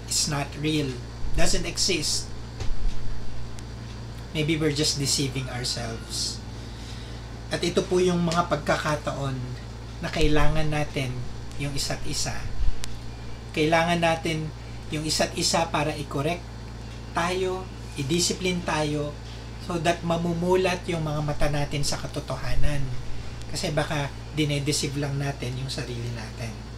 It's not real. Doesn't exist. Maybe we're just deceiving ourselves. At ito po yung mga pagkakataon na kailangan natin yung isa't isa. Kailangan natin yung isa't isa para i-correct tayo, i-discipline tayo, so that mamumulat yung mga mata natin sa katotohanan. Kasi baka dinedeceive lang natin yung sarili natin.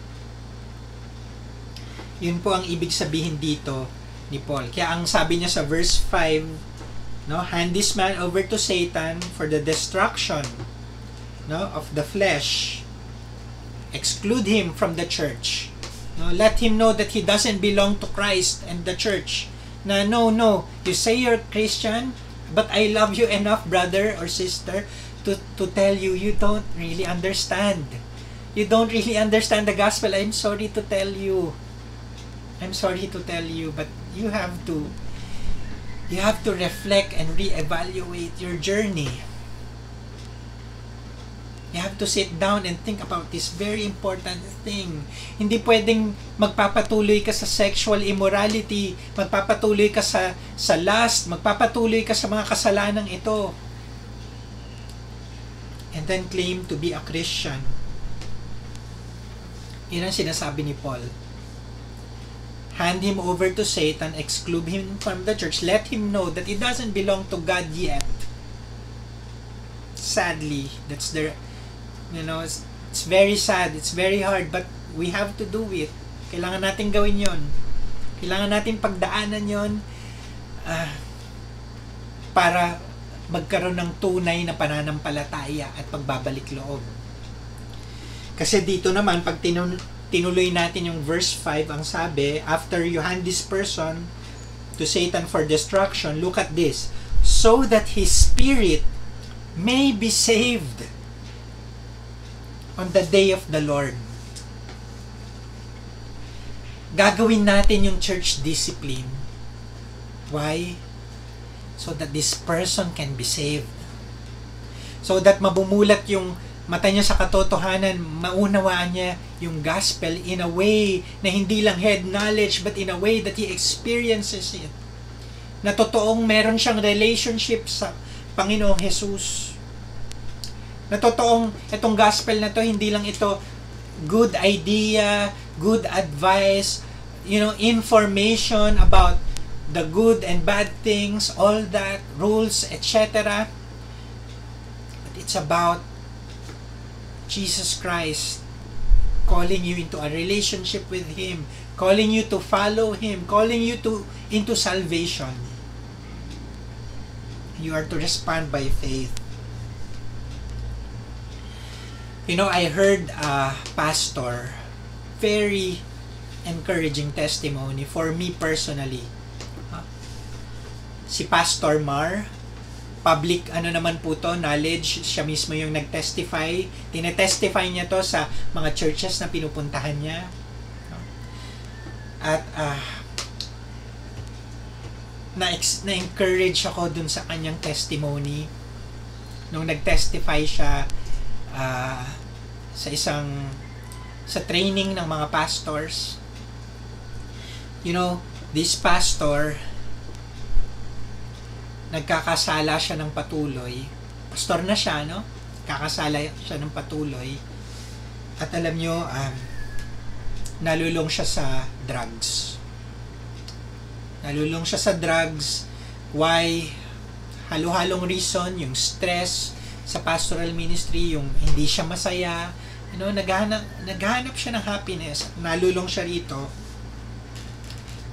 Yun po ang ibig sabihin dito ni Paul. Kaya ang sabi niya sa verse 5, no, hand this man over to Satan for the destruction no, of the flesh. Exclude him from the church. No, let him know that he doesn't belong to Christ and the church. Na no, no, you say you're Christian, but I love you enough, brother or sister, to, to tell you you don't really understand. You don't really understand the gospel. I'm sorry to tell you. I'm sorry to tell you, but you have to you have to reflect and reevaluate your journey. You have to sit down and think about this very important thing. Hindi pwedeng magpapatuloy ka sa sexual immorality, magpapatuloy ka sa sa lust, magpapatuloy ka sa mga kasalanang ito. And then claim to be a Christian. Yan ang sinasabi ni Paul. Hand him over to Satan, exclude him from the church, let him know that he doesn't belong to God yet. Sadly, that's the You know, it's, it's very sad, it's very hard, but we have to do it. Kailangan natin gawin yon. Kailangan natin pagdaanan yon uh, para magkaroon ng tunay na pananampalataya at pagbabalik loob. Kasi dito naman, pag tinun- tinuloy natin yung verse 5, ang sabi, after you hand this person to Satan for destruction, look at this, so that his spirit may be saved on the day of the Lord. Gagawin natin yung church discipline. Why? So that this person can be saved. So that mabumulat yung mata niya sa katotohanan, maunawaan niya yung gospel in a way na hindi lang head knowledge but in a way that he experiences it. Na totoong meron siyang relationship sa Panginoong Jesus na totoong itong gospel na to hindi lang ito good idea, good advice, you know, information about the good and bad things, all that, rules, etc. But it's about Jesus Christ calling you into a relationship with Him, calling you to follow Him, calling you to into salvation. You are to respond by faith. You know, I heard a pastor very encouraging testimony for me personally. Si Pastor Mar, public ano naman po to, knowledge, siya mismo yung nag-testify. Tinetestify niya to sa mga churches na pinupuntahan niya. At uh, na na-encourage ako dun sa kanyang testimony nung nag-testify siya uh, sa isang sa training ng mga pastors you know this pastor nagkakasala siya ng patuloy. Pastor na siya no? Kakasala siya ng patuloy. At alam nyo um, nalulong siya sa drugs. Nalulong siya sa drugs. Why? Halo-halong reason yung stress sa pastoral ministry, yung hindi siya masaya, know, naghahanap, naghahanap siya ng happiness, nalulong siya rito,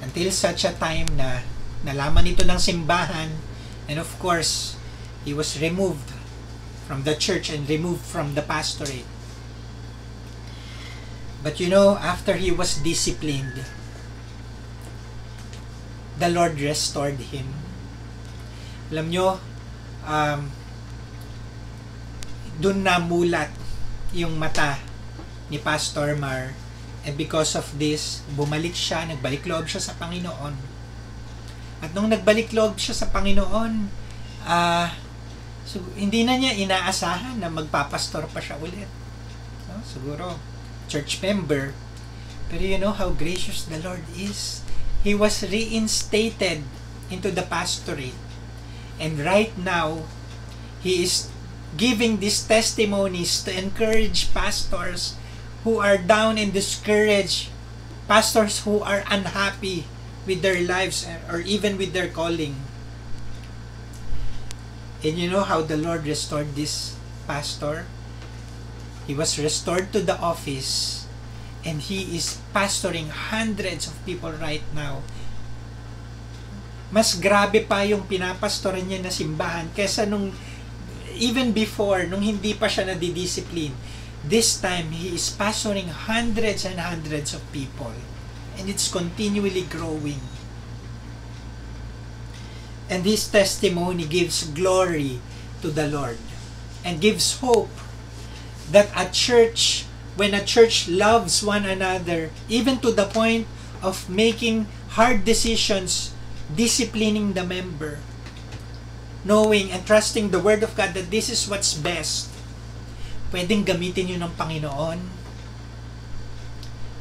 until such a time na nalaman ito ng simbahan, and of course, he was removed from the church and removed from the pastorate. But you know, after he was disciplined, the Lord restored him. Alam nyo, um, dun namulat yung mata ni Pastor Mar and because of this, bumalik siya, nagbalik loob siya sa Panginoon. At nung nagbalik loob siya sa Panginoon, uh, so, hindi na niya inaasahan na magpapastor pa siya ulit. No? Siguro, church member. Pero you know how gracious the Lord is. He was reinstated into the pastorate. And right now, he is giving these testimonies to encourage pastors who are down and discouraged, pastors who are unhappy with their lives or even with their calling. And you know how the Lord restored this pastor? He was restored to the office and he is pastoring hundreds of people right now. Mas grabe pa yung pinapastoran niya na simbahan kesa nung even before, nung hindi pa siya nadidiscipline. This time, he is pastoring hundreds and hundreds of people. And it's continually growing. And his testimony gives glory to the Lord and gives hope that a church when a church loves one another, even to the point of making hard decisions, disciplining the member, knowing and trusting the Word of God that this is what's best, pwedeng gamitin yun ng Panginoon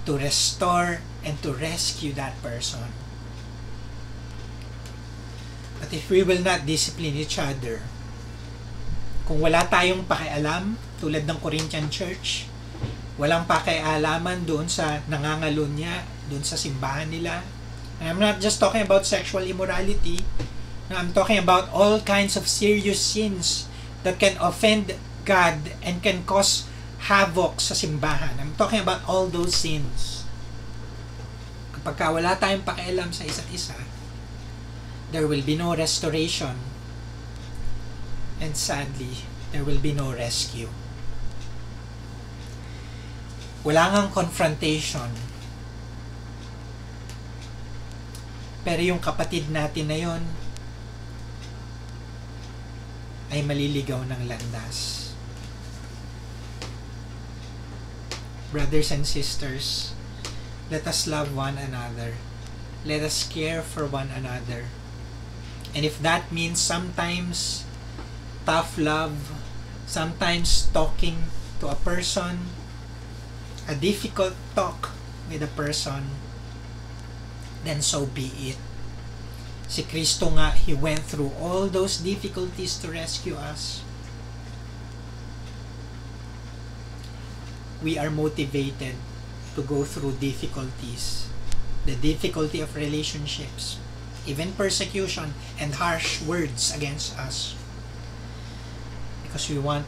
to restore and to rescue that person. But if we will not discipline each other, kung wala tayong pakialam, tulad ng Corinthian Church, walang pakialaman doon sa niya, doon sa simbahan nila. And I'm not just talking about sexual immorality. I'm talking about all kinds of serious sins that can offend God and can cause havoc sa simbahan. I'm talking about all those sins. Kapag wala tayong pakialam sa isa't isa, there will be no restoration. And sadly, there will be no rescue. Wala ngang confrontation. Pero yung kapatid natin na yon ay maliligaw ng landas. Brothers and sisters, let us love one another. Let us care for one another And if that means sometimes tough love, sometimes talking to a person, a difficult talk with a person, then so be it. Si Kristo nga, He went through all those difficulties to rescue us. We are motivated to go through difficulties. The difficulty of relationships even persecution and harsh words against us because we want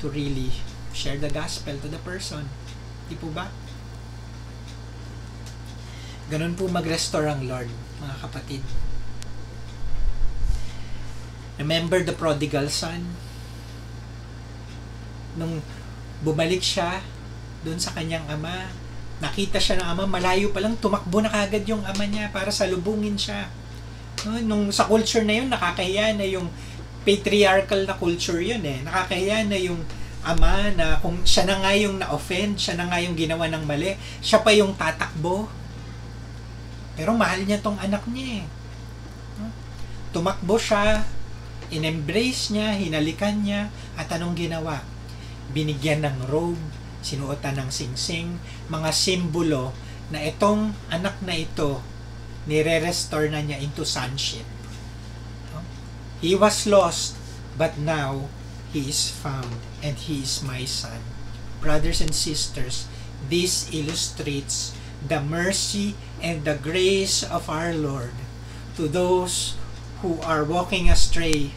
to really share the gospel to the person. Di po ba? Ganun po mag-restore ang Lord, mga kapatid. Remember the prodigal son? Nung bumalik siya doon sa kanyang ama, nakita siya ng ama, malayo pa lang, tumakbo na kagad yung ama niya para salubungin siya. No, nung sa culture na yun, nakakahiya na yung patriarchal na culture yun eh. Nakakahiya na yung ama na kung siya na nga yung na-offend, siya na nga yung ginawa ng mali, siya pa yung tatakbo. Pero mahal niya tong anak niya eh. Tumakbo siya, in-embrace niya, hinalikan niya, at anong ginawa? Binigyan ng robe, sinuotan ng singsing, mga simbolo na itong anak na ito, nire-restore na niya into sonship. He was lost, but now he is found, and he is my son. Brothers and sisters, this illustrates the mercy and the grace of our Lord to those who are walking astray.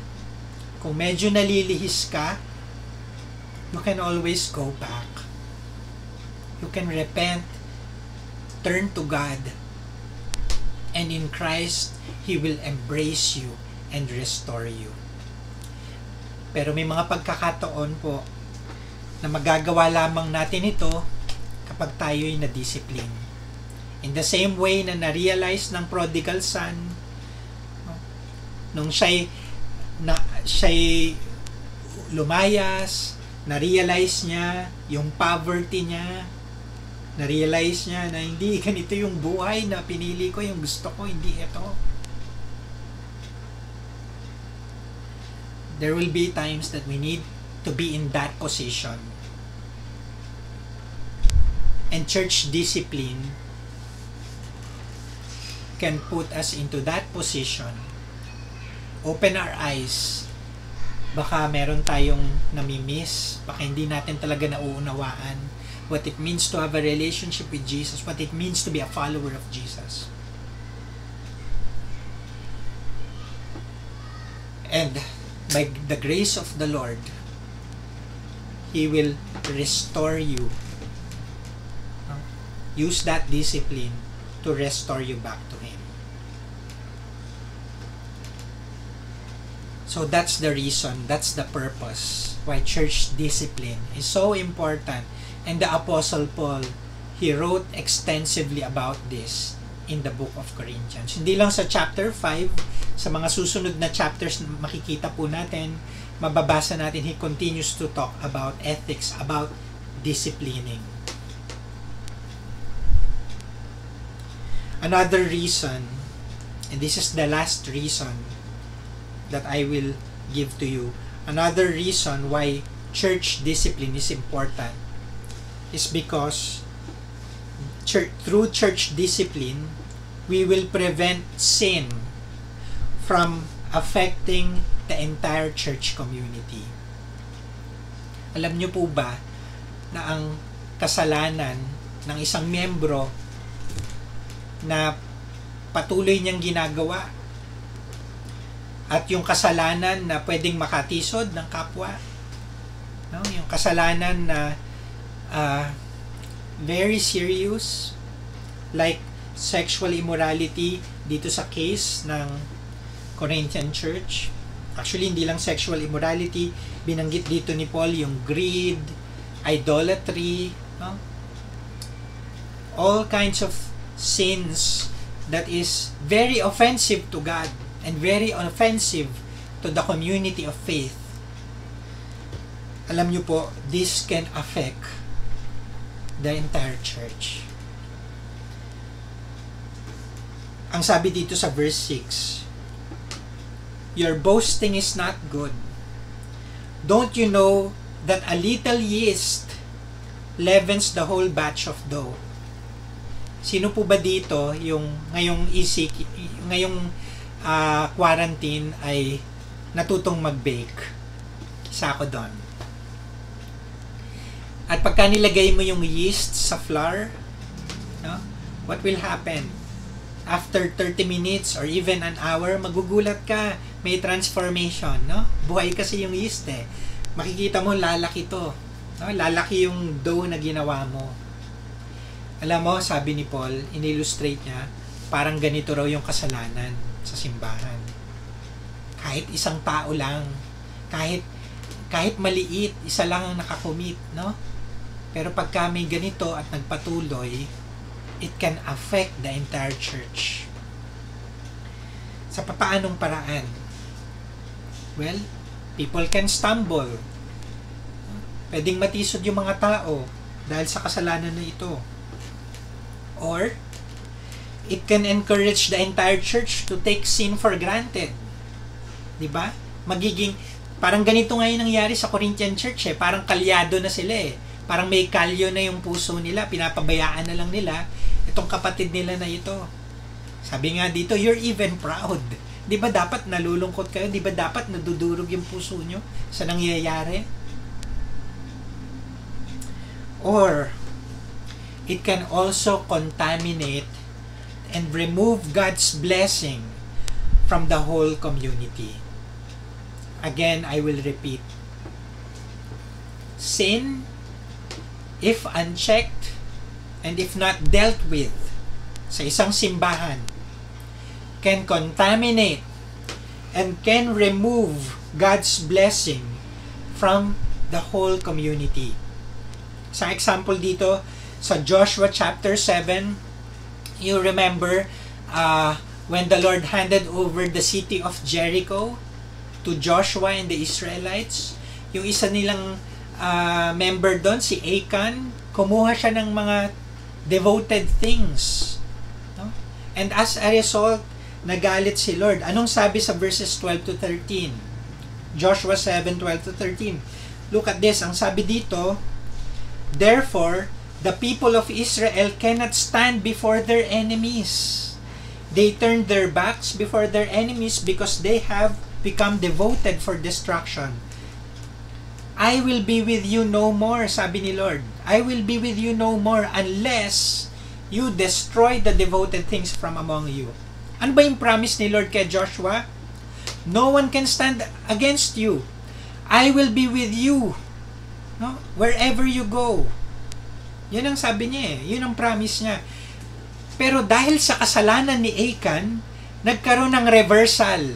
Kung medyo nalilihis ka, you can always go back you can repent, turn to God, and in Christ, He will embrace you and restore you. Pero may mga pagkakataon po na magagawa lamang natin ito kapag tayo'y na-discipline. In the same way na na-realize ng prodigal son, nung siya'y, na, siya'y lumayas, na-realize niya yung poverty niya, na-realize niya na hindi ganito yung buhay na pinili ko, yung gusto ko, hindi ito. There will be times that we need to be in that position. And church discipline can put us into that position. Open our eyes. Baka meron tayong namimiss. Baka hindi natin talaga nauunawaan what it means to have a relationship with Jesus, what it means to be a follower of Jesus. And by the grace of the Lord, He will restore you. Use that discipline to restore you back to Him. So that's the reason, that's the purpose why church discipline is so important. And the Apostle Paul, he wrote extensively about this in the book of Corinthians. Hindi lang sa chapter 5, sa mga susunod na chapters makikita po natin, mababasa natin, he continues to talk about ethics, about disciplining. Another reason, and this is the last reason that I will give to you. Another reason why church discipline is important is because church, through church discipline, we will prevent sin from affecting the entire church community. Alam niyo po ba na ang kasalanan ng isang miyembro na patuloy niyang ginagawa at yung kasalanan na pwedeng makatisod ng kapwa no yung kasalanan na uh, very serious like sexual immorality dito sa case ng Corinthian church actually hindi lang sexual immorality binanggit dito ni Paul yung greed idolatry no? all kinds of sins that is very offensive to God and very offensive to the community of faith. Alam niyo po, this can affect the entire church. Ang sabi dito sa verse 6, Your boasting is not good. Don't you know that a little yeast leavens the whole batch of dough? Sino po ba dito yung ngayong isik, ngayong uh, quarantine ay natutong mag-bake? Isa ako doon. At pagka nilagay mo yung yeast sa flour, no, what will happen? After 30 minutes or even an hour, magugulat ka, may transformation, no? Buhay kasi yung yeast eh. Makikita mo, lalaki to. No? Lalaki yung dough na ginawa mo. Alam mo, sabi ni Paul, in-illustrate niya, parang ganito raw yung kasalanan sa simbahan. Kahit isang tao lang, kahit kahit maliit, isa lang ang nakakomit, no? Pero pagka may ganito at nagpatuloy, it can affect the entire church. Sa papaanong paraan? Well, people can stumble. Pwedeng matisod yung mga tao dahil sa kasalanan na ito. Or, it can encourage the entire church to take sin for granted. 'Di ba? Magiging parang ganito ngayon nangyari sa Corinthian church eh, parang kalyado na sila eh. Parang may kalyo na yung puso nila, pinapabayaan na lang nila itong kapatid nila na ito. Sabi nga dito, you're even proud. 'Di ba dapat nalulungkot kayo? 'Di ba dapat nadudurog yung puso nyo sa nangyayari? Or it can also contaminate and remove God's blessing from the whole community. Again, I will repeat. Sin, if unchecked and if not dealt with sa isang simbahan, can contaminate and can remove God's blessing from the whole community. Sa example dito, sa Joshua chapter 7, you remember uh, when the Lord handed over the city of Jericho to Joshua and the Israelites, yung isa nilang uh, member doon, si Achan, kumuha siya ng mga devoted things. No? And as a result, nagalit si Lord. Anong sabi sa verses 12 to 13? Joshua 7, 12 to 13. Look at this. Ang sabi dito, Therefore, the people of Israel cannot stand before their enemies. They turned their backs before their enemies because they have become devoted for destruction. I will be with you no more, sabi ni Lord. I will be with you no more unless you destroy the devoted things from among you. Ano ba yung promise ni Lord kay Joshua? No one can stand against you. I will be with you. No? Wherever you go. Yun ang sabi niya eh. Yun ang promise niya. Pero dahil sa kasalanan ni Achan, nagkaroon ng reversal.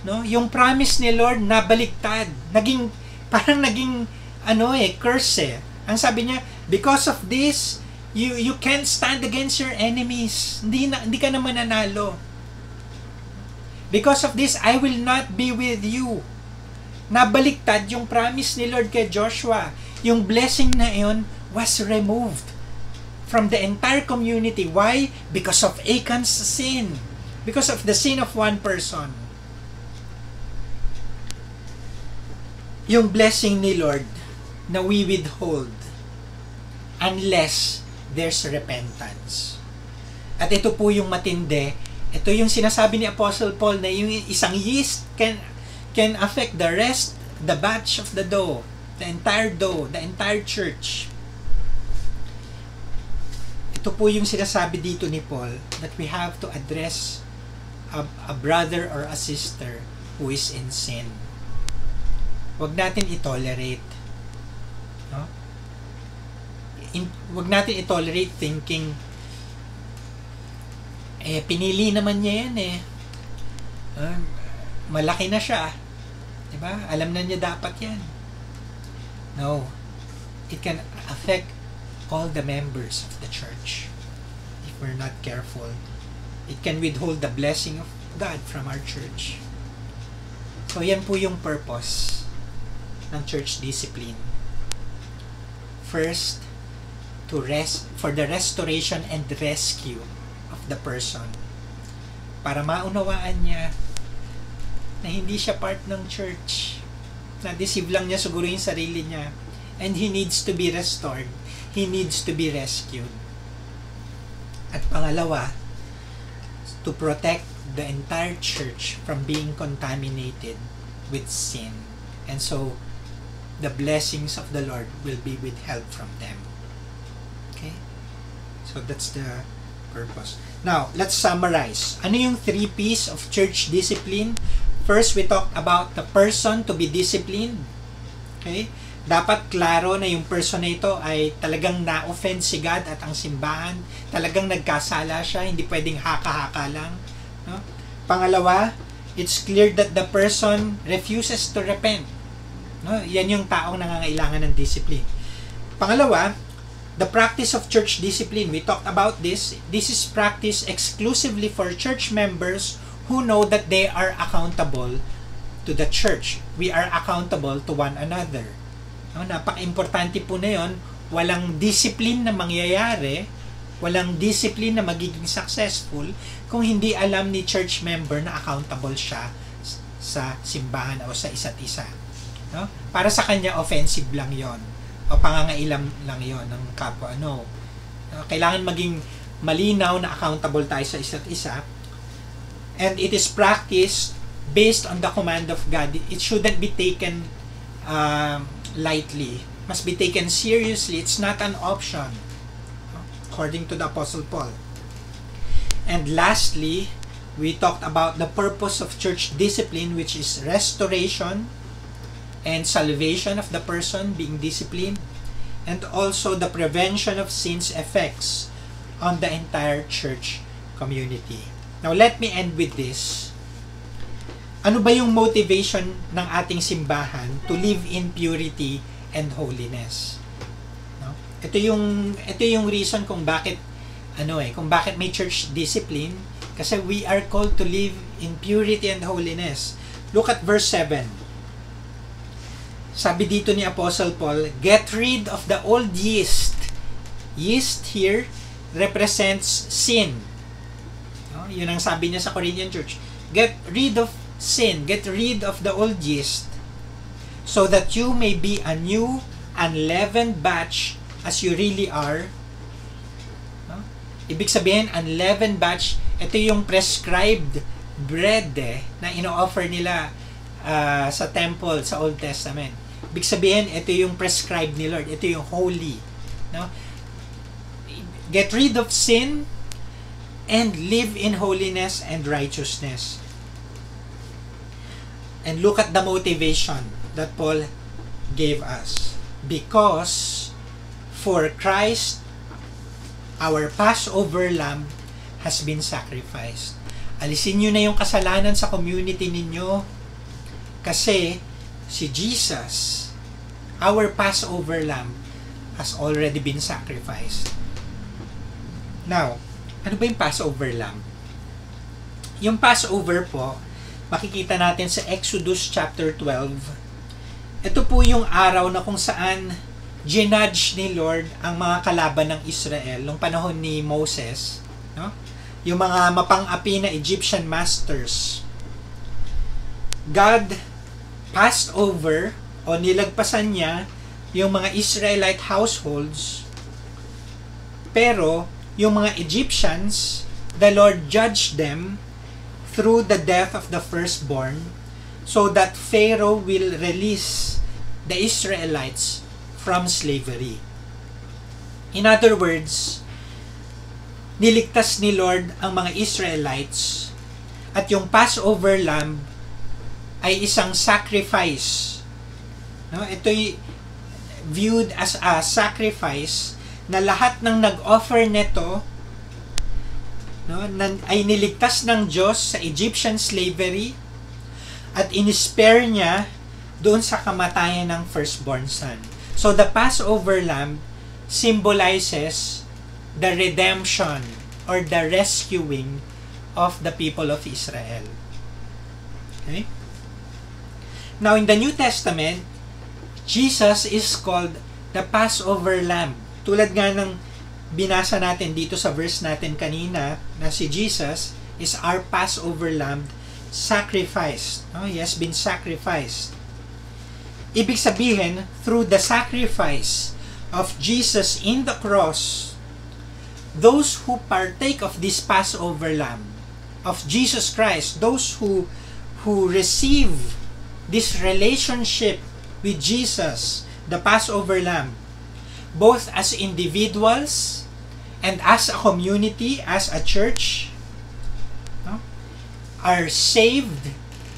No? Yung promise ni Lord nabaliktad. Naging parang naging ano eh curse eh. Ang sabi niya, because of this, you you can't stand against your enemies. Hindi na, hindi ka na mananalo. Because of this, I will not be with you. Nabaliktad yung promise ni Lord kay Joshua. Yung blessing na iyon was removed from the entire community. Why? Because of Achan's sin. Because of the sin of one person. Yung blessing ni Lord na we withhold unless there's repentance. At ito po yung matindi. Ito yung sinasabi ni Apostle Paul na yung isang yeast can can affect the rest, the batch of the dough, the entire dough, the entire church. Ito po yung sinasabi dito ni Paul that we have to address a, a brother or a sister who is in sin. Huwag natin i-tolerate. No? In, huwag natin i-tolerate thinking eh, pinili naman niya yan eh. Uh, malaki na siya. Diba? Alam na niya dapat yan. No. It can affect all the members of the church if we're not careful. It can withhold the blessing of God from our church. So, yan po yung purpose ng church discipline. First, to rest for the restoration and rescue of the person. Para maunawaan niya na hindi siya part ng church. Na deceive lang niya siguro yung sarili niya. And he needs to be restored. He needs to be rescued. At pangalawa to protect the entire church from being contaminated with sin. And so the blessings of the Lord will be withheld from them okay so that's the purpose. Now, let's summarize. Ano yung three P's of church discipline? First, we talked about the person to be disciplined. Okay? Dapat klaro na yung person na ito ay talagang na-offend si God at ang simbahan. Talagang nagkasala siya, hindi pwedeng haka-haka lang. No? Pangalawa, it's clear that the person refuses to repent. No? Yan yung taong nangangailangan ng discipline. Pangalawa, the practice of church discipline. We talked about this. This is practice exclusively for church members who know that they are accountable to the church. We are accountable to one another. No, napaka-importante po na yon. Walang discipline na mangyayari, walang discipline na magiging successful kung hindi alam ni church member na accountable siya sa simbahan o sa isa't isa. No? Para sa kanya, offensive lang yon o pangangailam lang yon ng kapwa. No. Uh, kailangan maging malinaw na accountable tayo sa isa't isa. And it is practiced based on the command of God. It shouldn't be taken uh, lightly. Must be taken seriously. It's not an option. According to the Apostle Paul. And lastly, we talked about the purpose of church discipline, which is restoration, and salvation of the person being disciplined, and also the prevention of sin's effects on the entire church community. Now, let me end with this. Ano ba yung motivation ng ating simbahan to live in purity and holiness? No? ito yung ito yung reason kung bakit ano eh, kung bakit may church discipline kasi we are called to live in purity and holiness. Look at verse 7. Sabi dito ni Apostle Paul, get rid of the old yeast. Yeast here represents sin. No? Yun ang sabi niya sa Corinthian church. Get rid of sin. Get rid of the old yeast so that you may be a new unleavened batch as you really are. No? Ibig sabihin, unleavened batch, ito yung prescribed bread eh, na ino-offer nila uh, sa temple sa Old Testament. Ibig sabihin, ito yung prescribed ni Lord. Ito yung holy. No? Get rid of sin and live in holiness and righteousness. And look at the motivation that Paul gave us. Because for Christ, our Passover lamb has been sacrificed. Alisin nyo na yung kasalanan sa community ninyo kasi si Jesus, our Passover lamb, has already been sacrificed. Now, ano ba yung Passover lamb? Yung Passover po, makikita natin sa Exodus chapter 12. Ito po yung araw na kung saan ginudge ni Lord ang mga kalaban ng Israel nung panahon ni Moses, no? Yung mga mapang-api na Egyptian masters. God passed over o nilagpasan niya yung mga Israelite households pero yung mga Egyptians the Lord judged them through the death of the firstborn so that Pharaoh will release the Israelites from slavery. In other words, niligtas ni Lord ang mga Israelites at yung Passover lamb ay isang sacrifice. No, ito'y viewed as a sacrifice na lahat ng nag-offer nito no, nan, ay niligtas ng Diyos sa Egyptian slavery at inispare niya doon sa kamatayan ng firstborn son. So the Passover lamb symbolizes the redemption or the rescuing of the people of Israel. Okay? Now in the New Testament, Jesus is called the Passover lamb. Tulad nga ng binasa natin dito sa verse natin kanina na si Jesus is our Passover lamb sacrificed. No? He has been sacrificed. Ibig sabihin, through the sacrifice of Jesus in the cross, those who partake of this Passover lamb of Jesus Christ, those who who receive this relationship with Jesus, the Passover lamb, both as individuals and as a community, as a church, no, are saved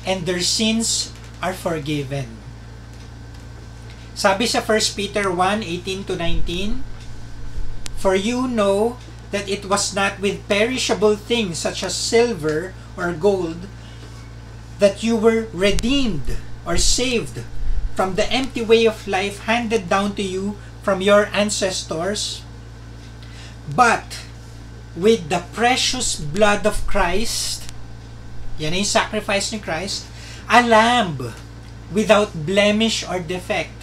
and their sins are forgiven. Sabi sa 1 Peter 1, 18 to 19, For you know that it was not with perishable things such as silver or gold that you were redeemed or saved from the empty way of life handed down to you from your ancestors, but with the precious blood of Christ, yan yung sacrifice ni Christ, a lamb without blemish or defect.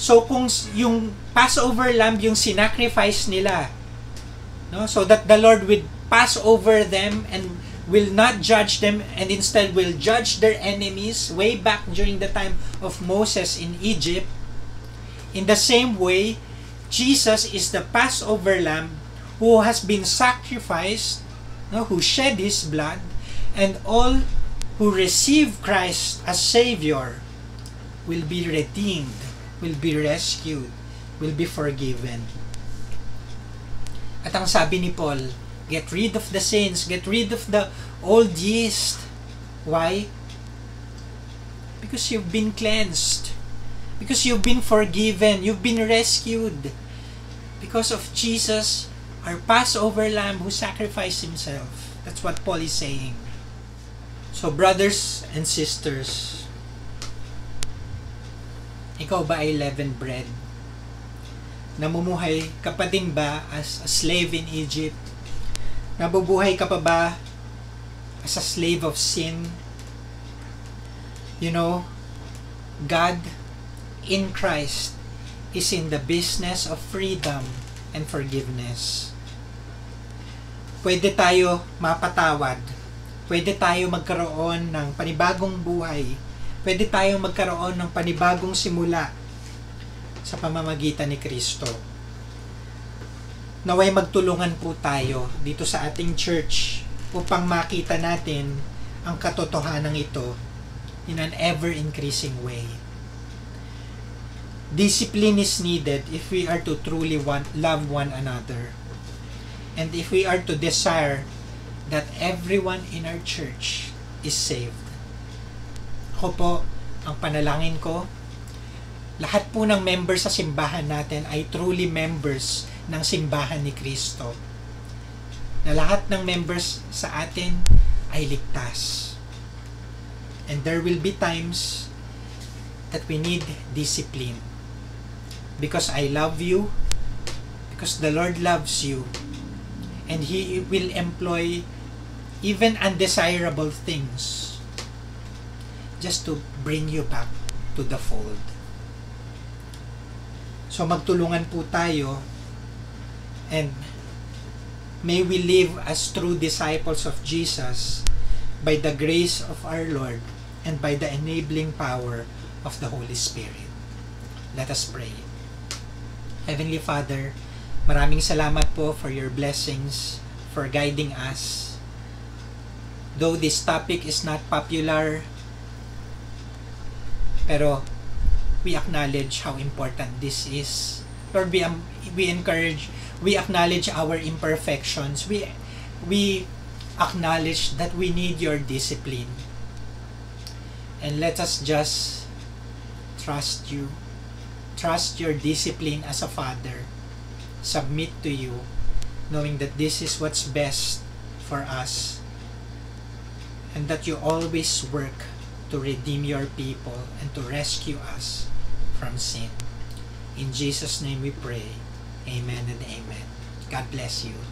So kung yung Passover lamb yung sinacrifice nila, no, so that the Lord would pass over them and will not judge them and instead will judge their enemies way back during the time of Moses in Egypt. In the same way, Jesus is the Passover lamb who has been sacrificed, who shed his blood, and all who receive Christ as Savior will be redeemed, will be rescued, will be forgiven. At ang sabi ni Paul, get rid of the sins, get rid of the old yeast. Why? Because you've been cleansed. Because you've been forgiven. You've been rescued. Because of Jesus, our Passover Lamb who sacrificed Himself. That's what Paul is saying. So, brothers and sisters, ikaw ba ay leavened bread? Namumuhay ka pa din ba as a slave in Egypt? Nabubuhay ka pa ba as a slave of sin? You know, God in Christ is in the business of freedom and forgiveness. Pwede tayo mapatawad. Pwede tayo magkaroon ng panibagong buhay. Pwede tayo magkaroon ng panibagong simula sa pamamagitan ni Kristo. Naway magtulungan po tayo dito sa ating church upang makita natin ang katotohanan ito in an ever-increasing way. Discipline is needed if we are to truly want, love one another. And if we are to desire that everyone in our church is saved. Ako po, ang panalangin ko, lahat po ng members sa simbahan natin ay truly members ng simbahan ni Kristo. Na lahat ng members sa atin ay ligtas. And there will be times that we need discipline. Because I love you, because the Lord loves you, and He will employ even undesirable things just to bring you back to the fold. So magtulungan po tayo and may we live as true disciples of Jesus by the grace of our Lord and by the enabling power of the Holy Spirit. Let us pray. Heavenly Father, maraming salamat po for your blessings, for guiding us. Though this topic is not popular, pero we acknowledge how important this is. Lord, we, um, we encourage, we acknowledge our imperfections. We, we acknowledge that we need your discipline. And let us just trust you. Trust your discipline as a father. Submit to you, knowing that this is what's best for us. And that you always work to redeem your people and to rescue us from sin. In Jesus' name we pray. Amen and amen. God bless you.